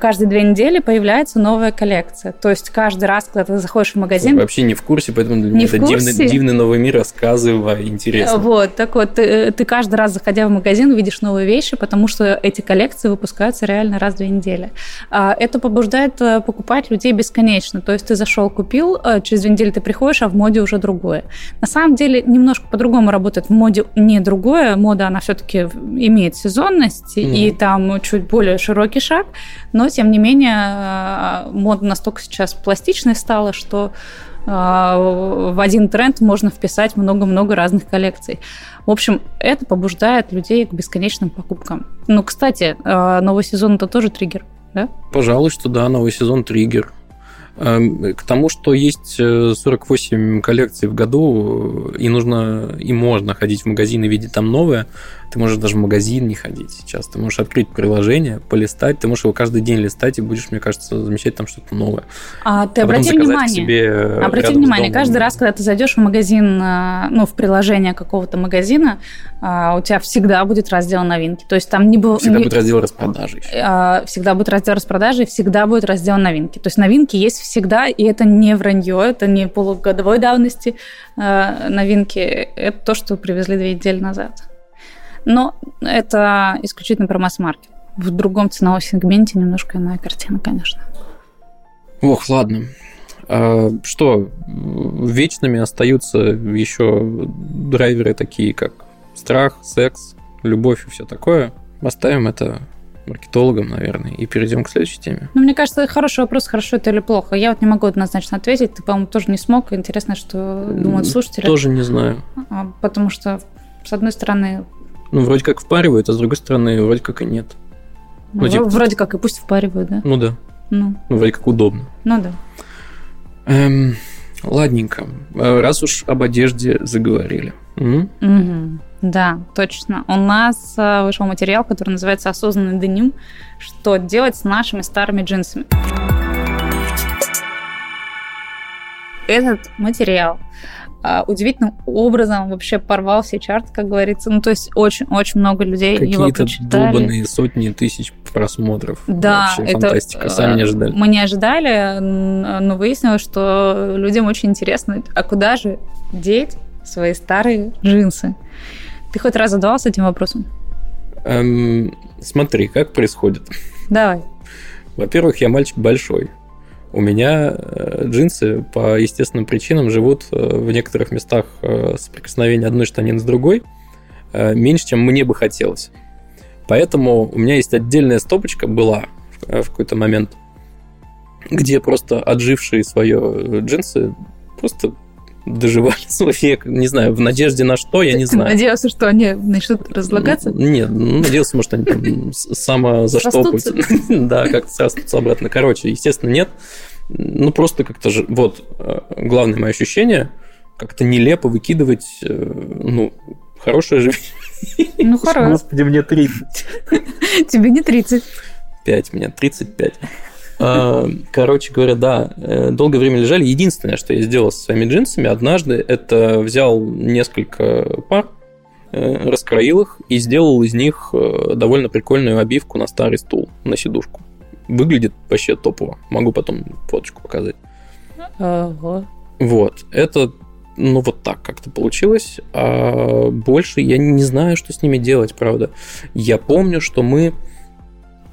каждые две недели появляется новая коллекция. То есть каждый раз, когда ты заходишь в магазин... Я вообще не в курсе, поэтому для меня это дивный, дивный новый мир, рассказывай, интересно. Вот, так вот, ты, ты каждый раз, заходя в магазин, видишь новые вещи, потому что эти коллекции выпускаются реально раз в две недели. А, это побуждает э, покупать людей бесконечно. То есть ты зашел, купил, э, через две недели ты приходишь, а в моде уже другое. На самом деле немножко по-другому работает. В моде не другое. Мода, она все-таки имеет сезонность, mm. и там чуть более широкий шаг но тем не менее э, мода настолько сейчас пластичной стала, что э, в один тренд можно вписать много-много разных коллекций. В общем, это побуждает людей к бесконечным покупкам. Ну, кстати, э, новый сезон это тоже триггер, да? Пожалуй, что да, новый сезон триггер. Эм, к тому, что есть 48 коллекций в году, и нужно, и можно ходить в магазин и видеть там новое, ты можешь даже в магазин не ходить сейчас. Ты можешь открыть приложение, полистать. Ты можешь его каждый день листать, и будешь, мне кажется, замечать там что-то новое. А ты а обрати внимание, себе обрати внимание, каждый раз, когда ты зайдешь в магазин, э, ну, в приложение какого-то магазина, э, у тебя всегда будет раздел новинки. То есть там не было... Всегда не... будет раздел распродажи. Э, всегда будет раздел распродажи, всегда будет раздел новинки. То есть новинки есть всегда, и это не вранье, это не полугодовой давности новинки. Это то, что привезли две недели назад. Но это исключительно про масс-маркет. В другом ценовом сегменте немножко иная картина, конечно. Ох, ладно. А, что, вечными остаются еще драйверы такие, как страх, секс, любовь и все такое. Оставим это маркетологом, наверное, и перейдем к следующей теме. Ну, мне кажется, хороший вопрос, хорошо это или плохо. Я вот не могу однозначно ответить. Ты, по-моему, тоже не смог. Интересно, что думают слушатели. Тоже не знаю. А, потому что, с одной стороны... Ну, вроде как впаривают, а с другой стороны, вроде как и нет. Ну, ну типа... Вроде как и пусть впаривают, да? Ну да. Ну. ну вроде как удобно. Ну да. Эм, ладненько. Э, раз уж об одежде заговорили. Угу. Угу. Да, точно. У нас э, вышел материал, который называется «Осознанный деним. Что делать с нашими старыми джинсами?» Этот материал а, удивительным образом вообще порвал все чарты, как говорится. Ну, то есть очень-очень много людей Какие-то его прочитали. долбанные сотни тысяч просмотров. Да, вообще это фантастика. Сами не ожидали. Мы не ожидали, но выяснилось, что людям очень интересно, а куда же деть свои старые джинсы? Ты хоть раз задавался этим вопросом? Эм, смотри, как происходит. Давай. Во-первых, я мальчик большой. У меня э, джинсы по естественным причинам живут э, в некоторых местах э, соприкосновения одной штанины с другой меньше, чем мне бы хотелось. Поэтому у меня есть отдельная стопочка была в какой-то момент, где просто отжившие свое джинсы просто доживали свой век. Не знаю, в надежде на что, я не знаю. Надеялся, что они начнут разлагаться? Нет, ну, надеялся, может, они там самозаштопаются. Да, как-то срастутся обратно. Короче, естественно, нет. Ну, просто как-то же... Вот, э, главное мое ощущение, как-то нелепо выкидывать, э, ну, хорошее же... Ну, хорошо. Господи, мне 30. Тебе не 30. 5, мне 35. А, короче говоря, да, э, долгое время лежали. Единственное, что я сделал со своими джинсами однажды, это взял несколько пар, э, раскроил их и сделал из них э, довольно прикольную обивку на старый стул, на сидушку. Выглядит вообще топово. Могу потом фоточку показать. Ага. Вот. Это ну, вот так как-то получилось. А больше я не знаю, что с ними делать, правда. Я помню, что мы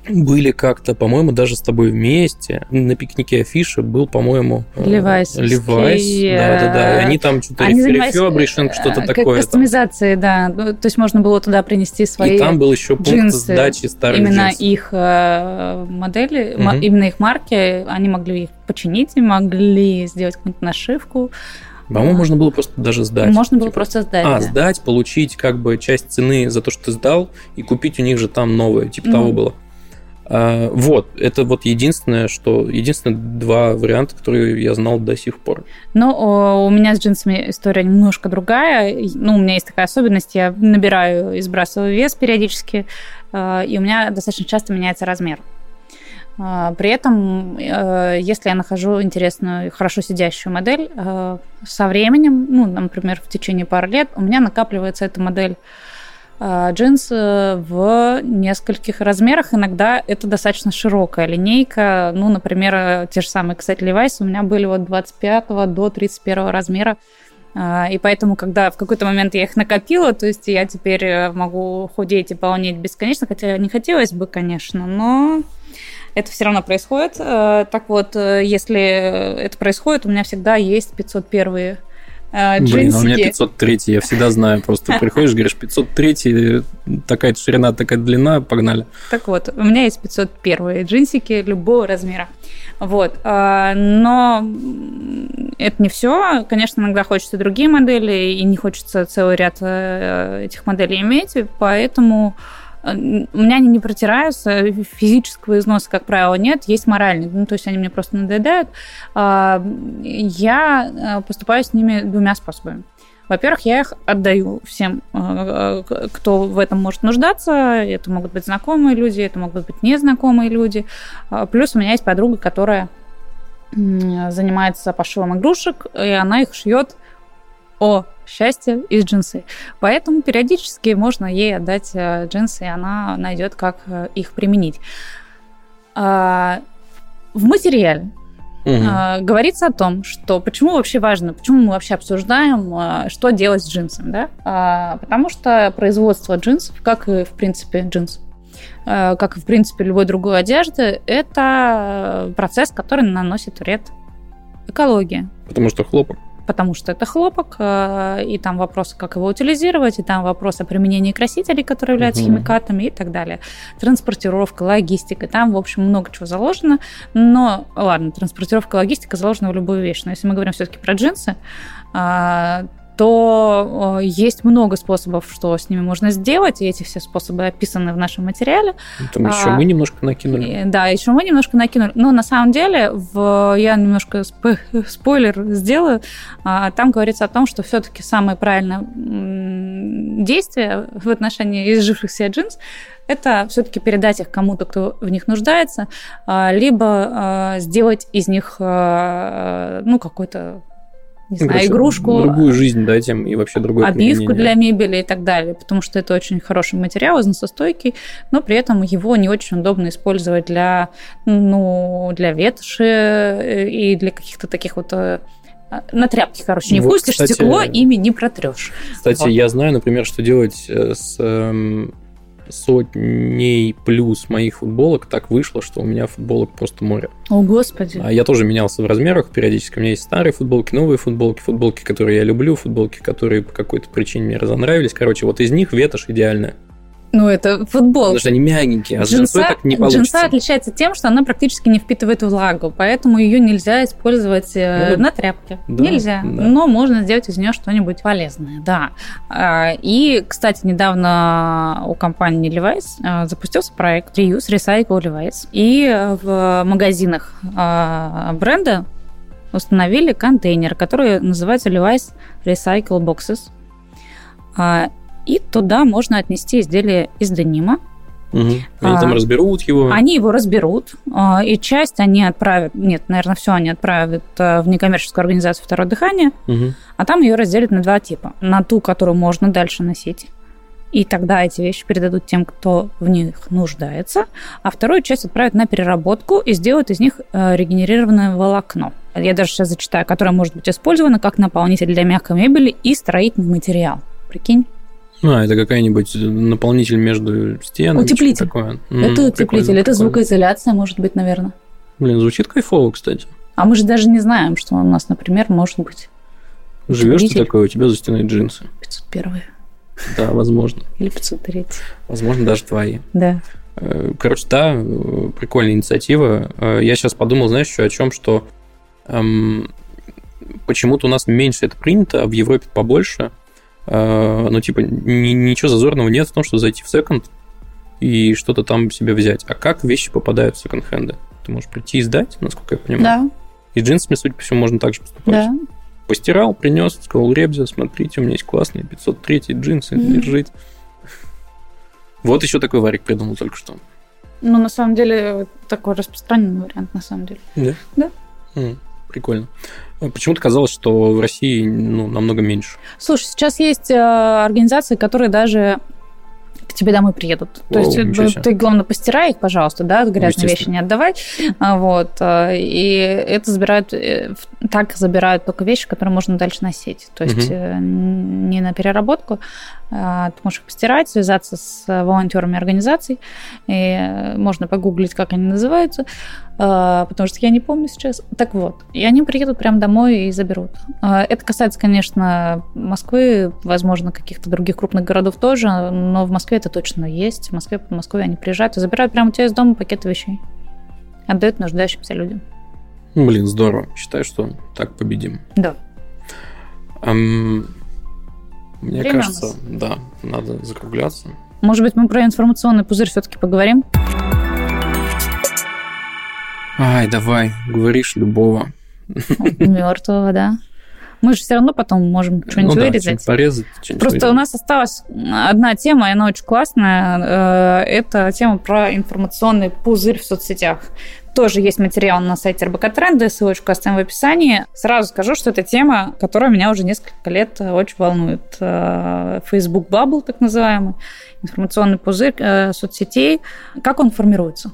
были как-то, по-моему, даже с тобой вместе. На пикнике афиши был, по-моему... Левайс. Э, Левайс, да-да-да. И они там что-то рефербришинг, что-то такое. Кастомизации, да. Ну, то есть можно было туда принести свои И там был еще пункт сдачи старых Именно их э, модели, именно их марки, они могли их починить, могли сделать какую-нибудь нашивку. По-моему, можно было просто даже сдать. Можно было типа, просто сдать. А, да. сдать, получить как бы часть цены за то, что ты сдал, и купить у них же там новое. Типа mm того было. А, вот, это вот единственное, что... Единственные два варианта, которые я знал до сих пор. Ну, у меня с джинсами история немножко другая. Ну, у меня есть такая особенность, я набираю и сбрасываю вес периодически, а, и у меня достаточно часто меняется размер. А, при этом, если я нахожу интересную, хорошо сидящую модель, со временем, ну, например, в течение пары лет, у меня накапливается эта модель джинсы в нескольких размерах. Иногда это достаточно широкая линейка. Ну, например, те же самые, кстати, Levi's у меня были от 25 до 31 размера. А, и поэтому, когда в какой-то момент я их накопила, то есть я теперь э, могу худеть и полнеть бесконечно, хотя не хотелось бы, конечно, но это все равно происходит. Так вот, э, если это происходит, у меня всегда есть 501 а, Блин, а у меня 503, я всегда знаю. Просто приходишь, говоришь, 503, такая ширина, такая длина, погнали. Так вот, у меня есть 501 джинсики любого размера. Вот. А, но это не все. Конечно, иногда хочется другие модели, и не хочется целый ряд э, этих моделей иметь, поэтому у меня они не протираются, физического износа, как правило, нет, есть моральный, ну, то есть они мне просто надоедают. А, я э, поступаю с ними двумя способами. Во-первых, я их отдаю всем, э, кто в этом может нуждаться. Это могут быть знакомые люди, это могут быть незнакомые люди. А, плюс у меня есть подруга, которая занимается пошивом игрушек, и она их шьет о счастье из джинсы. Поэтому периодически можно ей отдать э, джинсы, и она найдет, как э, их применить. А, в материале Угу. говорится о том, что почему вообще важно, почему мы вообще обсуждаем, что делать с джинсами, да? А, потому что производство джинсов, как и в принципе джинс, как и в принципе любой другой одежды, это процесс, который наносит вред экология. Потому что хлопок потому что это хлопок, э, и там вопросы, как его утилизировать, и там вопрос о применении красителей, которые являются угу. химикатами и так далее. Транспортировка, логистика, там, в общем, много чего заложено. Но, ладно, транспортировка, логистика заложена в любую вещь. Но если мы говорим все-таки про джинсы, а, то есть много способов, что с ними можно сделать, и эти все способы описаны в нашем материале. Там еще а, мы немножко накинули. Да, еще мы немножко накинули. Но на самом деле, в, я немножко сп- спойлер сделаю, а, там говорится о том, что все-таки самое правильное действие в отношении изжившихся джинс это все-таки передать их кому-то, кто в них нуждается, а, либо сделать из них ну, какой-то не ну, знаю, игрушку. Другую жизнь дать им и вообще другое Обивку для мебели и так далее, потому что это очень хороший материал, износостойкий, но при этом его не очень удобно использовать для, ну, для ветоши э, и для каких-то таких вот э, на тряпке, короче, не вот, впустишь кстати, стекло, ими не протрешь. Кстати, вот. я знаю, например, что делать э, с эм, сотней плюс моих футболок так вышло, что у меня футболок просто море. О, Господи. А я тоже менялся в размерах периодически. У меня есть старые футболки, новые футболки, футболки, которые я люблю, футболки, которые по какой-то причине мне разонравились. Короче, вот из них ветошь идеальная. Ну, это футбол. Потому что они мягенькие, а с джинса, так не получится. Джинса отличается тем, что она практически не впитывает влагу, поэтому ее нельзя использовать э, ну, на тряпке. Да, нельзя. Да. Но можно сделать из нее что-нибудь полезное, да. А, и, кстати, недавно у компании Levi's э, запустился проект Reuse Recycle Levi's. И в магазинах э, бренда установили контейнер, который называется Levi's Recycle Boxes. И туда можно отнести изделие из денима. Угу. Они а, там разберут его. Они его разберут, а, и часть они отправят, нет, наверное, все они отправят а, в некоммерческую организацию «Второе дыхание», угу. а там ее разделят на два типа. На ту, которую можно дальше носить, и тогда эти вещи передадут тем, кто в них нуждается, а вторую часть отправят на переработку и сделают из них э, регенерированное волокно. Я даже сейчас зачитаю, которое может быть использовано как наполнитель для мягкой мебели и строительный материал. Прикинь? А, это какая-нибудь наполнитель между стенами. Утеплитель. Такое. Это утеплитель, прикольно, это звукоизоляция, может быть, наверное. Блин, звучит кайфово, кстати. А мы же даже не знаем, что у нас, например, может быть. Живешь ты такой, у тебя за стеной джинсы. 501. Да, возможно. Или 503. Возможно, даже твои. Да. Э, короче, да, прикольная инициатива. Э, я сейчас подумал, знаешь, еще о чем, что эм, почему-то у нас меньше это принято, а в Европе побольше. Э, ну, типа, ничего зазорного нет в том, что зайти в секонд и что-то там себе взять. А как вещи попадают в секонд-хенды? Ты можешь прийти и сдать, насколько я понимаю. Да. И джинсами, судя по всему, можно также поступать. Да. Постирал, принес, сказал, Ребзя, смотрите, у меня есть классные 503 джинсы, mm-hmm. держите. Вот еще такой варик придумал только что. Ну, на самом деле, такой распространенный вариант, на самом деле. Да? Да. Mm, прикольно. Почему-то казалось, что в России ну, намного меньше. Слушай, сейчас есть э, организации, которые даже к тебе домой приедут. О, То есть э, ты, главное, постирай их, пожалуйста, да, грязные вещи не отдавай. А, вот. Э, и это забирают, так забирают только вещи, которые можно дальше носить. То есть угу. не на переработку, ты можешь их постирать, связаться с волонтерами организаций. И можно погуглить, как они называются. А, потому что я не помню сейчас. Так вот, и они приедут прямо домой и заберут. А, это касается, конечно, Москвы, возможно, каких-то других крупных городов тоже, но в Москве это точно есть. В Москве, в Москве они приезжают и забирают прямо у тебя из дома пакеты вещей. Отдают нуждающимся людям. Блин, здорово. Считаю, что так победим. Да. Эм, мне Время кажется, да, надо закругляться. Может быть, мы про информационный пузырь все-таки поговорим? Ай, давай, говоришь любого. Мертвого, да. Мы же все равно потом можем что-нибудь ну, вырезать. Да, порезать. Просто вырезать. у нас осталась одна тема, и она очень классная. Э, это тема про информационный пузырь в соцсетях. Тоже есть материал на сайте РБК Тренды, ссылочку оставим в описании. Сразу скажу, что это тема, которая меня уже несколько лет очень волнует. Э, Facebook Bubble, так называемый, информационный пузырь э, соцсетей. Как он формируется?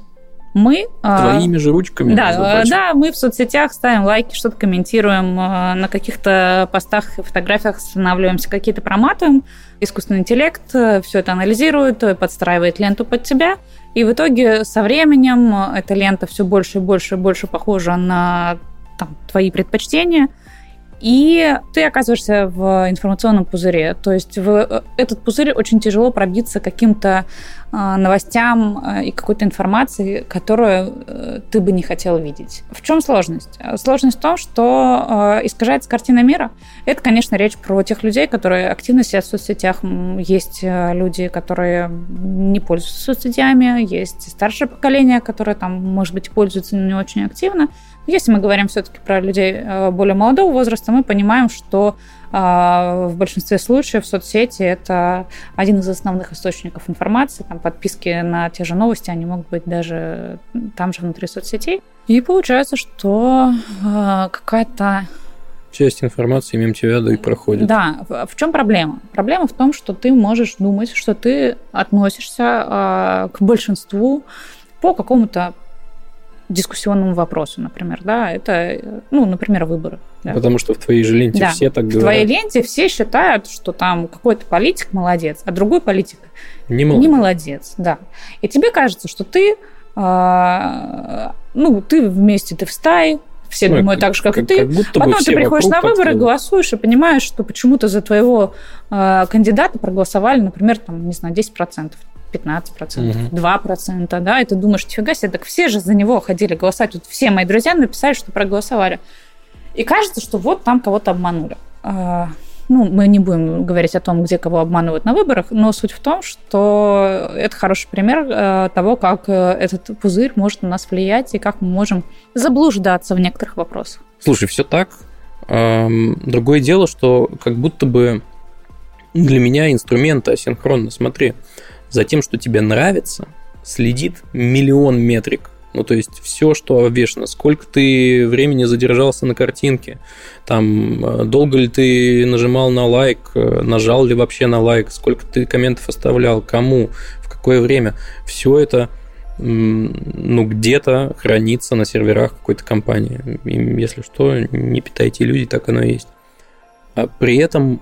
Мы... А, Твоими же ручками. Да, да, мы в соцсетях ставим лайки, что-то комментируем, а, на каких-то постах и фотографиях останавливаемся, какие-то проматываем. Искусственный интеллект э, все это анализирует, э, подстраивает ленту под тебя. И в итоге со временем эта лента все больше и больше и больше похожа на там, твои предпочтения, и ты оказываешься в информационном пузыре. То есть в э, этот пузырь очень тяжело пробиться каким-то а, новостям а, и какой-то информации, которую э, ты бы не хотел видеть. В чем сложность? Сложность в том, что искажается картина мира. Это, конечно, речь про тех людей, которые активно сидят в соцсетях. Есть э, люди, которые не пользуются соцсетями, есть старшее поколение, которое там, может быть, пользуется, но не очень активно. Если мы говорим все-таки про людей э, более молодого возраста, мы понимаем, что а, в большинстве случаев соцсети – это один из основных источников информации. Там подписки на те же новости, они могут быть даже там же внутри соцсетей. И получается, что а, какая-то часть информации мимо тебя да и проходит. Да. В чем проблема? Проблема в том, что ты можешь думать, что ты относишься э, к большинству по какому-то дискуссионному вопросу, например, да, это, ну, например, выборы. Да. Потому что в твоей же ленте да. все так говорят. В твоей ленте все считают, что там какой-то политик молодец, а другой политик не молодец. Не молодец, да. И тебе кажется, что ты, э, ну, ты вместе, ты в стае, все ну, думают так же, как, как и ты. Как Потом ты приходишь на выборы, голосуешь и понимаешь, что почему-то за твоего э, кандидата проголосовали, например, там, не знаю, 10%. 15%, угу. 2%, да, и ты думаешь, фига себе, так все же за него ходили голосовать. Вот все мои друзья написали, что проголосовали. И кажется, что вот там кого-то обманули. А, ну, мы не будем говорить о том, где кого обманывают на выборах, но суть в том, что это хороший пример э, того, как э, этот пузырь может на нас влиять и как мы можем заблуждаться в некоторых вопросах. Слушай, все так. Другое дело, что как будто бы для меня инструменты асинхронно. Смотри, за тем, что тебе нравится, следит миллион метрик. Ну, то есть все, что обвешено, сколько ты времени задержался на картинке, там, э, долго ли ты нажимал на лайк, э, нажал ли вообще на лайк, сколько ты комментов оставлял, кому, в какое время. Все это ну, где-то хранится на серверах какой-то компании. И, если что, не питайте иллюзий, так оно и есть. А при этом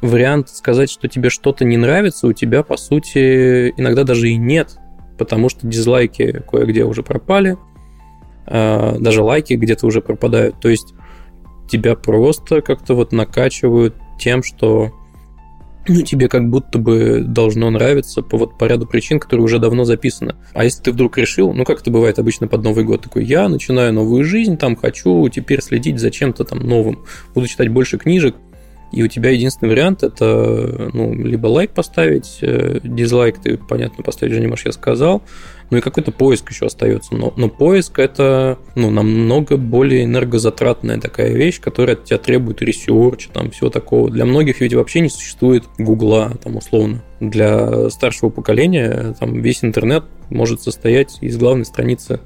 вариант сказать, что тебе что-то не нравится, у тебя, по сути, иногда даже и нет, потому что дизлайки кое-где уже пропали, а, даже лайки где-то уже пропадают. То есть тебя просто как-то вот накачивают тем, что ну, тебе как будто бы должно нравиться по, вот, по ряду причин, которые уже давно записаны. А если ты вдруг решил, ну, как это бывает обычно под Новый год, такой, я начинаю новую жизнь, там, хочу теперь следить за чем-то там новым, буду читать больше книжек, и у тебя единственный вариант это ну, либо лайк поставить, э, дизлайк ты, понятно, поставить же не можешь, я сказал, ну и какой-то поиск еще остается. Но, но поиск это ну, намного более энергозатратная такая вещь, которая от тебя требует ресерча, там всего такого. Для многих ведь вообще не существует гугла, там условно. Для старшего поколения там весь интернет может состоять из главной страницы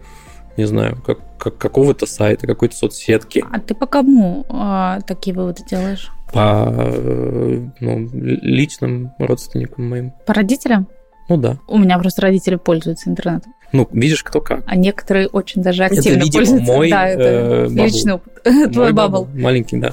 не знаю, как, как какого-то сайта, какой-то соцсетки. А ты по кому э, такие выводы делаешь? По э, ну, личным родственникам моим. По родителям? Ну да. У меня просто родители пользуются интернетом. Ну, видишь, кто как. А некоторые очень даже активно это, видимо, пользуются. Мой, да, это э, личный опыт. Твой bubble. Маленький, да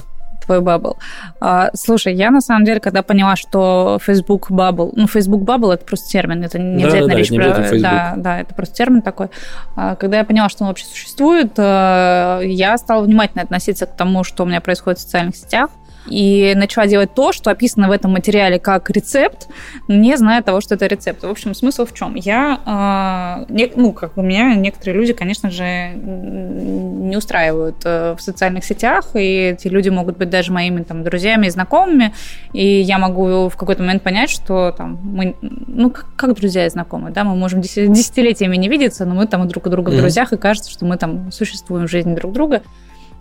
твой bubble. А, слушай, я на самом деле, когда поняла, что Facebook bubble, ну, Facebook bubble это просто термин, это не да, обязательно да, речь про... Да, да, это просто термин такой. А, когда я поняла, что он вообще существует, э, я стала внимательно относиться к тому, что у меня происходит в социальных сетях и начала делать то, что описано в этом материале как рецепт, не зная того, что это рецепт. В общем, смысл в чем? Я, не, ну, как у меня некоторые люди, конечно же, не устраивают э, в социальных сетях, и эти люди могут быть даже моими там друзьями и знакомыми, и я могу в какой-то момент понять, что там мы, ну, как, как друзья и знакомые, да, мы можем десятилетиями не видеться, но мы там друг у друга в друзьях, и кажется, что мы там существуем в жизни друг друга.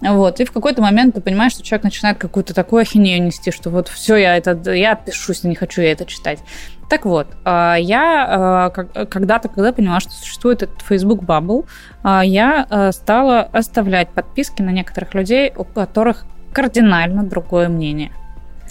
Вот, и в какой-то момент ты понимаешь, что человек начинает какую-то такую ахинею нести, что вот все, я это, я отпишусь, не хочу я это читать. Так вот, а, я а, когда-то, когда поняла, что существует этот Facebook Bubble, а, я стала оставлять подписки на некоторых людей, у которых кардинально другое мнение.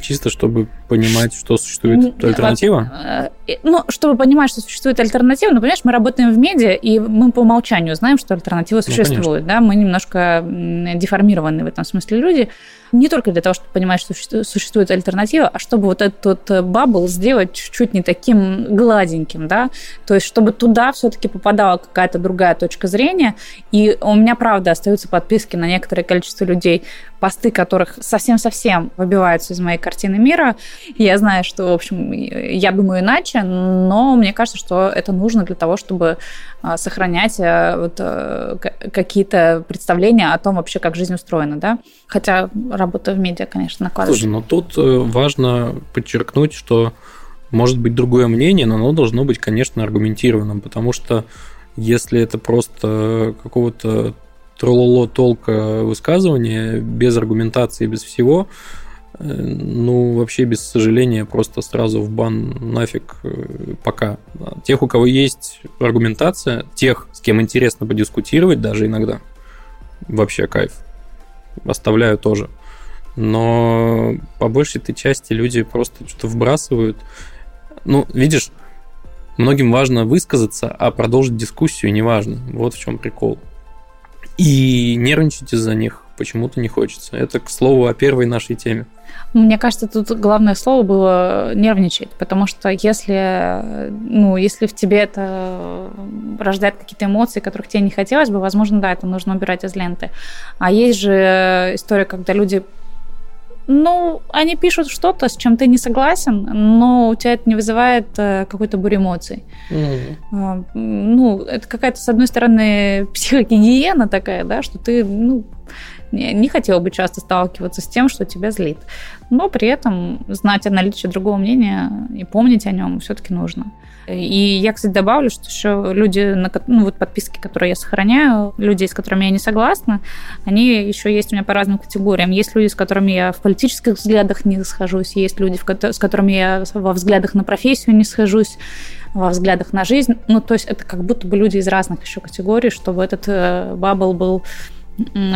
Чисто чтобы понимать, что существует альтернатива? Э, ну, чтобы понимать, что существует альтернатива, ну, понимаешь, мы работаем в медиа, и мы по умолчанию знаем, что альтернатива ну, существует, ну, да, мы немножко деформированы в этом смысле люди не только для того, чтобы понимать, что существует альтернатива, а чтобы вот этот э, бабл сделать чуть-чуть не таким гладеньким, да, то есть чтобы туда все-таки попадала какая-то другая точка зрения, и у меня, правда, остаются подписки на некоторое количество людей, посты которых совсем-совсем выбиваются из моей картины мира. Я знаю, что, в общем, я думаю иначе, но мне кажется, что это нужно для того, чтобы а, сохранять э, вот э, какие-то представления о том вообще, как жизнь устроена, да. Хотя работа в медиа, конечно, накладывает. Слушай, но тут э, важно подчеркнуть, что может быть другое мнение, но оно должно быть, конечно, аргументированным, потому что если это просто какого-то трололо толка высказывания без аргументации, без всего, ну, вообще, без сожаления, просто сразу в бан нафиг э, пока. Тех, у кого есть аргументация, тех, с кем интересно подискутировать даже иногда, вообще кайф. Оставляю тоже. Но по большей этой части люди просто что-то вбрасывают. Ну, видишь, многим важно высказаться, а продолжить дискуссию не важно. Вот в чем прикол. И нервничать из-за них почему-то не хочется. Это, к слову, о первой нашей теме. Мне кажется, тут главное слово было нервничать, потому что если, ну, если в тебе это рождает какие-то эмоции, которых тебе не хотелось бы, возможно, да, это нужно убирать из ленты. А есть же история, когда люди ну, они пишут что-то, с чем ты не согласен, но у тебя это не вызывает э, какой-то бурь эмоций. Mm-hmm. Ну, это какая-то, с одной стороны, психогигиена такая, да, что ты, ну, не хотела бы часто сталкиваться с тем, что тебя злит. Но при этом знать о наличии другого мнения и помнить о нем все-таки нужно. И я, кстати, добавлю, что еще люди, ну вот подписки, которые я сохраняю, людей, с которыми я не согласна, они еще есть у меня по разным категориям. Есть люди, с которыми я в политических взглядах не схожусь, есть люди, с которыми я во взглядах на профессию не схожусь, во взглядах на жизнь. Ну, то есть это как будто бы люди из разных еще категорий, чтобы этот э, бабл был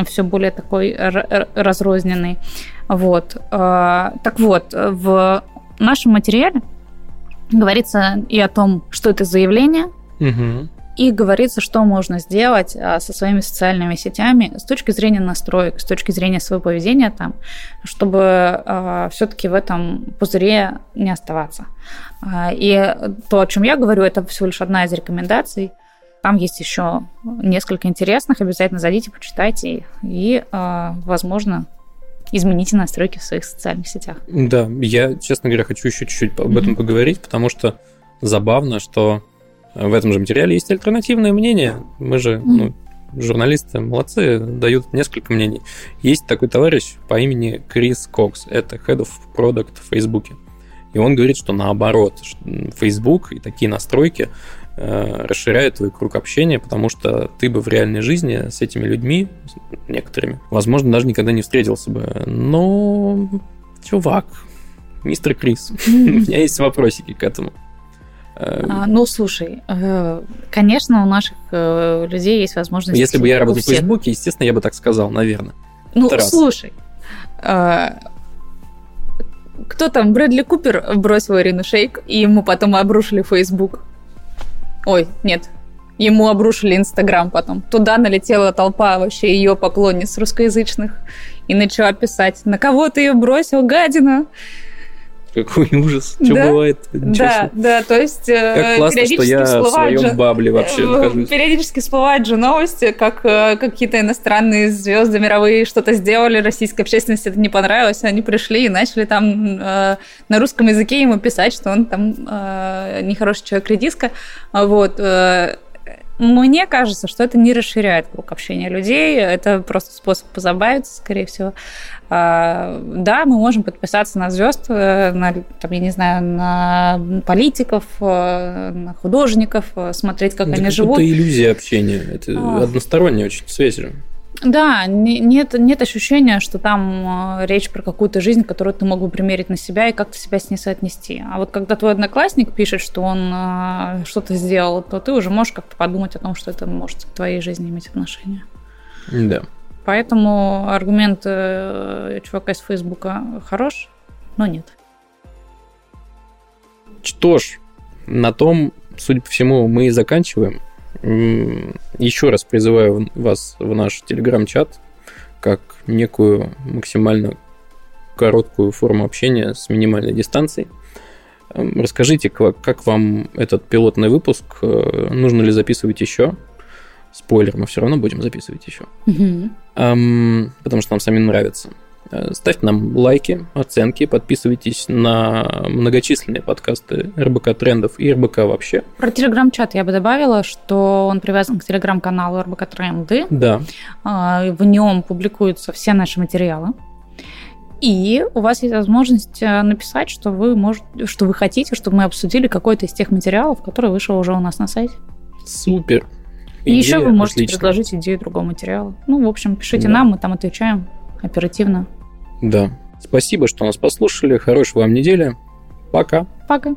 все более такой разрозненный. Вот. А, так вот, в нашем материале говорится и о том, что это заявление, угу. и говорится, что можно сделать а, со своими социальными сетями с точки зрения настроек, с точки зрения своего поведения там, чтобы а, все-таки в этом пузыре не оставаться. И то, о чем я говорю, это всего лишь одна из рекомендаций. Там есть еще несколько интересных. Обязательно зайдите, почитайте и, а, возможно, измените настройки в своих социальных сетях. Да, я, честно говоря, хочу еще чуть-чуть об этом mm-hmm. поговорить, потому что забавно, что в этом же материале есть альтернативное мнение. Мы же, mm-hmm. ну, журналисты молодцы, дают несколько мнений. Есть такой товарищ по имени Крис Кокс, это Head of Product в Фейсбуке. И он говорит, что наоборот, Facebook и такие настройки расширяет твой круг общения, потому что ты бы в реальной жизни с этими людьми, некоторыми, возможно, даже никогда не встретился бы. Но, чувак, мистер Крис, у меня есть вопросики к этому. Э, а, ну, слушай, э, конечно, у наших людей есть возможность... Если бы я работал в Фейсбуке, естественно, я бы так сказал, наверное. Ну, слушай, кто там, Брэдли Купер бросил Ирину Шейк, и ему потом обрушили Фейсбук. Ой, нет, ему обрушили Инстаграм потом. Туда налетела толпа вообще ее поклонниц русскоязычных и начала писать, на кого ты ее бросил, гадина? Какой ужас. Что да? бывает? Да, да, то есть э, как классно, что я в своем же, бабле вообще э, нахожусь. Периодически всплывают же новости, как э, какие-то иностранные звезды мировые что-то сделали, российской общественности это не понравилось, они пришли и начали там на русском языке ему писать, что он там нехороший человек, редиска. Вот. Мне кажется, что это не расширяет круг общения людей, это просто способ позабавиться, скорее всего. А, да, мы можем подписаться на звезд, э, на, там, я не знаю, на политиков, э, на художников, э, смотреть, как это они живут. Это иллюзия общения, это а. односторонняя очень связь Да, нет, нет ощущения, что там речь про какую-то жизнь, которую ты мог бы примерить на себя и как-то себя с ней соотнести. А вот когда твой одноклассник пишет, что он что-то сделал, то ты уже можешь как-то подумать о том, что это может к твоей жизни иметь отношение. Да. Поэтому аргумент э, чувака из Фейсбука хорош, но нет. Что ж, на том, судя по всему, мы и заканчиваем. Еще раз призываю вас в наш телеграм-чат как некую максимально короткую форму общения с минимальной дистанцией. Расскажите, как вам этот пилотный выпуск? Э, нужно ли записывать еще? Спойлер, мы все равно будем записывать еще. Угу. Эм, потому что нам самим нравится. Э, ставьте нам лайки, оценки, подписывайтесь на многочисленные подкасты РБК Трендов и РБК вообще. Про Телеграм-чат я бы добавила, что он привязан к Телеграм-каналу РБК Тренды. Да. А, в нем публикуются все наши материалы. И у вас есть возможность э, написать, что вы, может, что вы хотите, чтобы мы обсудили какой-то из тех материалов, который вышел уже у нас на сайте. Супер. Идея, и еще вы можете отлично. предложить идею другого материала. Ну, в общем, пишите да. нам, мы там отвечаем оперативно. Да. Спасибо, что нас послушали. Хорошей вам недели. Пока. Пока.